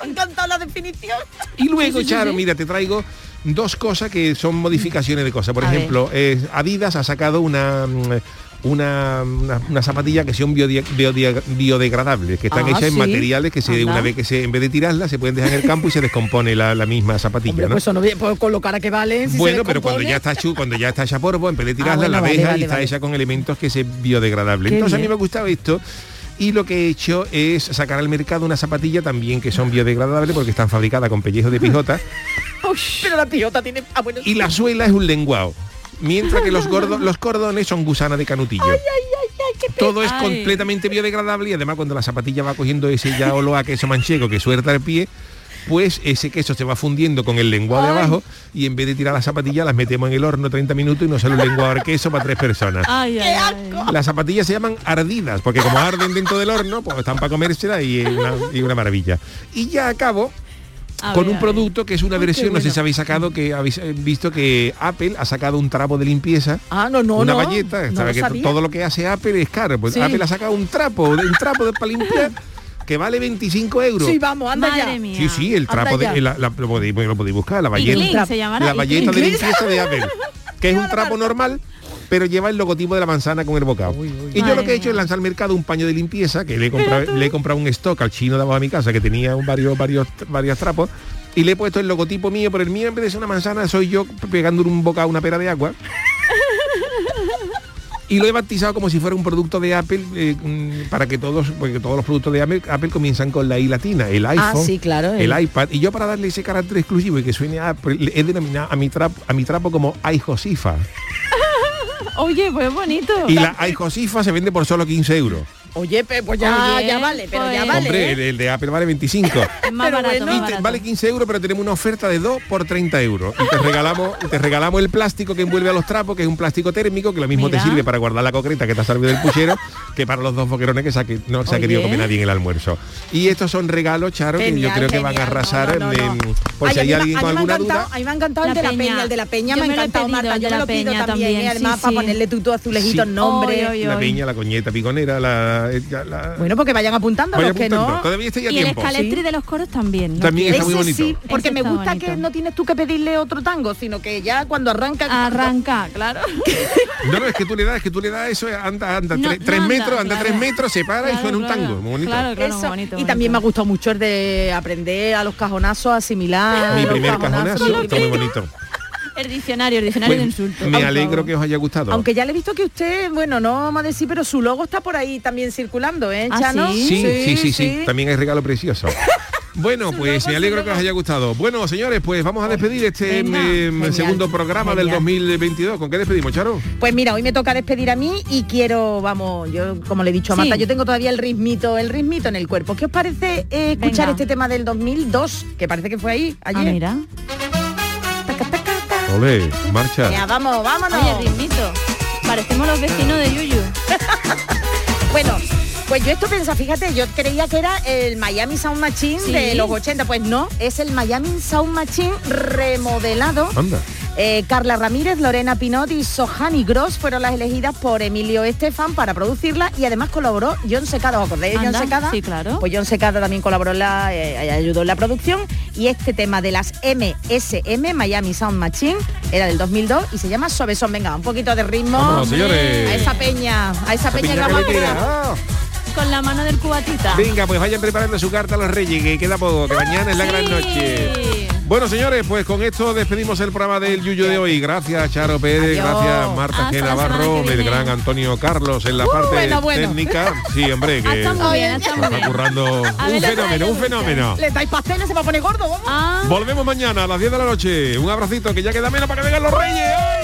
me la definición. Y luego, Sí, Charo, sí. mira, te traigo dos cosas que son modificaciones de cosas. Por A ejemplo, eh, Adidas ha sacado una, mm, una, una, una zapatilla que son biodegradables, que están Ah, hechas en materiales que se, Anda. una vez que se, en vez de tirarlas, se pueden dejar en el campo y se descompone la, la misma zapatilla. Hombre, ¿no? pues eso no viene con lo cara que vale. si bueno, pero cuando ya está chu, cuando ya está hecha polvo, en vez de tirarla, Ah, bueno, la vale, deja vale, y está hecha con elementos que se biodegradable. Qué Entonces a mí me ha gustado esto. Y lo que he hecho es sacar al mercado una zapatilla también que son biodegradables porque están fabricadas con pellejos de pijota pero la pijota tiene... Ah, bueno, y la suela es un lenguado. Mientras que los, los cordones son gusana de canutillo. Todo es completamente biodegradable y además cuando la zapatilla va cogiendo ese ya olor a queso manchego que suelta el pie, pues ese queso se va fundiendo con el lenguado de abajo y en vez de tirar la zapatilla las metemos en el horno 30 minutos y nos sale un lenguado de queso para tres personas. Ay, ay, ay. Las zapatillas se llaman ardidas, porque como arden dentro del horno, pues están para comérselas y es una, y una maravilla. Y ya acabo A con ver, un producto que es una Ay, versión, no sé si habéis sacado, que habéis eh, visto que Apple ha sacado un trapo de limpieza. Ah, no, no, una no. valleta, no sabe lo que sabía. todo lo que hace Apple es caro. Pues Sí. Apple ha sacado un trapo, un trapo de, para limpiar que vale 25 euros. Sí, vamos, anda Madre ya. mía. Sí, sí, el trapo de, la- la- lo, podéis, lo podéis buscar, la se llamará. La valleta de limpieza de Apple, que es un trapo normal, pero lleva el logotipo de la manzana con el bocado. Y yo lo que he hecho es lanzar al mercado un paño de limpieza, que le he comprado, le he comprado un stock al chino de abajo de mi casa, que tenía un varios, varios, varios trapos, y le he puesto el logotipo mío, pero el mío en vez de ser una manzana, soy yo pegándole un bocado a una pera de agua. Y lo he bautizado como si fuera un producto de Apple eh, para que todos, porque todos los productos de Apple, Apple comienzan con la I latina, el iPhone, Ah, sí, claro, el el- iPad. Y yo para darle ese carácter exclusivo y que suene a Apple, he denominado a mi trapo, a mi trapo como iJosifa. Oye, pues bonito. Y la iJosifa se vende por solo 15 euros. Oye, pues ya, Oye, ya vale, pero ya pues- vale. Hombre, ¿eh? el, el de Apple vale 25. Es más Pero barato, bueno. más Y te- barato. vale 15 euros, pero tenemos una oferta de 2 por 30 euros. Y te regalamos, te regalamos el plástico que envuelve a los trapos, que es un plástico térmico, que lo mismo Mira. te sirve para guardar la concreta que te ha salido del puchero, que para los dos boquerones que ha no se ha Oye. querido comer nadie en el almuerzo. Y estos son regalos, Charo, que yo Genial, creo que van a arrasar. No, no, no, en- no. por Ay, si hay alguien con ha alguna encantado- duda. A mí me ha encantado el La de la peña. el de la peña me ha encantado, Marta. el Yo de me la lo pido peña también, ¿eh? además para ponerle tú tu azulejito nombre. La peña, la coñeta piconera, la... la- la- Bueno, porque vayan apuntando Vaya los que apuntando. no. Todavía estoy a Y el tiempo. escaletri Sí. de los coros también. ¿no? También está muy bonito. sí, porque Ese me gusta bonito. que no tienes tú que pedirle otro tango, sino que ya cuando arranca... Arranca, claro. No, no, es que tú le das, es que tú le das eso, anda, anda, No, tre- no tres anda, metros, anda claro. tres metros, se para y Claro, suena un tango. Muy bonito. Claro, claro, Eso. muy bonito, y bonito. también me ha gustado mucho el de aprender a los cajonazos, asimilar. Mi los primer cajonazos. cajonazo está muy bonito. El diccionario, el diccionario de insultos. me alegro que os haya gustado. Aunque ya le he visto que usted, bueno, no vamos a decir, pero su logo está por ahí también circulando, ¿eh, ¿Ah, Chano? sí? Sí, sí, sí, sí, También hay regalo precioso. Bueno, pues me alegro que os haya gustado. Bueno, señores, pues vamos a despedir este Venga, eh, genial, segundo programa del genial. 2022. ¿Con qué despedimos, Charo? Pues mira, hoy me toca despedir a mí y quiero, vamos, yo como le he dicho a Sí. Marta, yo tengo todavía el ritmito, el ritmito en el cuerpo. ¿Qué os parece eh, escuchar Venga. este tema del 2002? Que parece que fue ahí, Ah, ayer. mira. Ole, marcha. Ya, vamos, vámonos. Oye, ritmito. Parecemos los vecinos de Yuyu. Bueno, Pues yo esto pensaba, fíjate, yo creía que era el Miami Sound Machine Sí. de los 80, pues no, es el Miami Sound Machine remodelado. Anda. Eh, Carla Ramírez, Lorena Pinot y Sohani Gross fueron las elegidas por Emilio Estefan para producirla y además colaboró John Secada. ¿Os acordáis de John Secada? sí, claro. Pues John Secada también colaboró en la, eh, ayudó en la producción y este tema de las MSM, Miami Sound Machine, era del 2002 y se llama Suavezón. Venga, un poquito de ritmo. Vámonos, señores. A esa peña, a esa, peña, que vamos. Ah. Con la mano del cubatita. Venga, pues vayan preparando su carta a los reyes, que queda poco, que mañana es la gran noche. Bueno, señores, pues con esto despedimos el programa del Yuyo de hoy. Gracias, Charo Pérez, Adiós. gracias, Marta Hasta G. Navarro, el gran Antonio Carlos en la Uh, parte bueno, bueno. técnica. Sí, hombre, que está muy bien, está muy está currando A un fenómeno, un fenómeno. Le dais pasteles, se va a poner gordo, vamos. Ah. Volvemos mañana a las 10 de la noche. Un abracito, que ya queda menos para que vengan los reyes.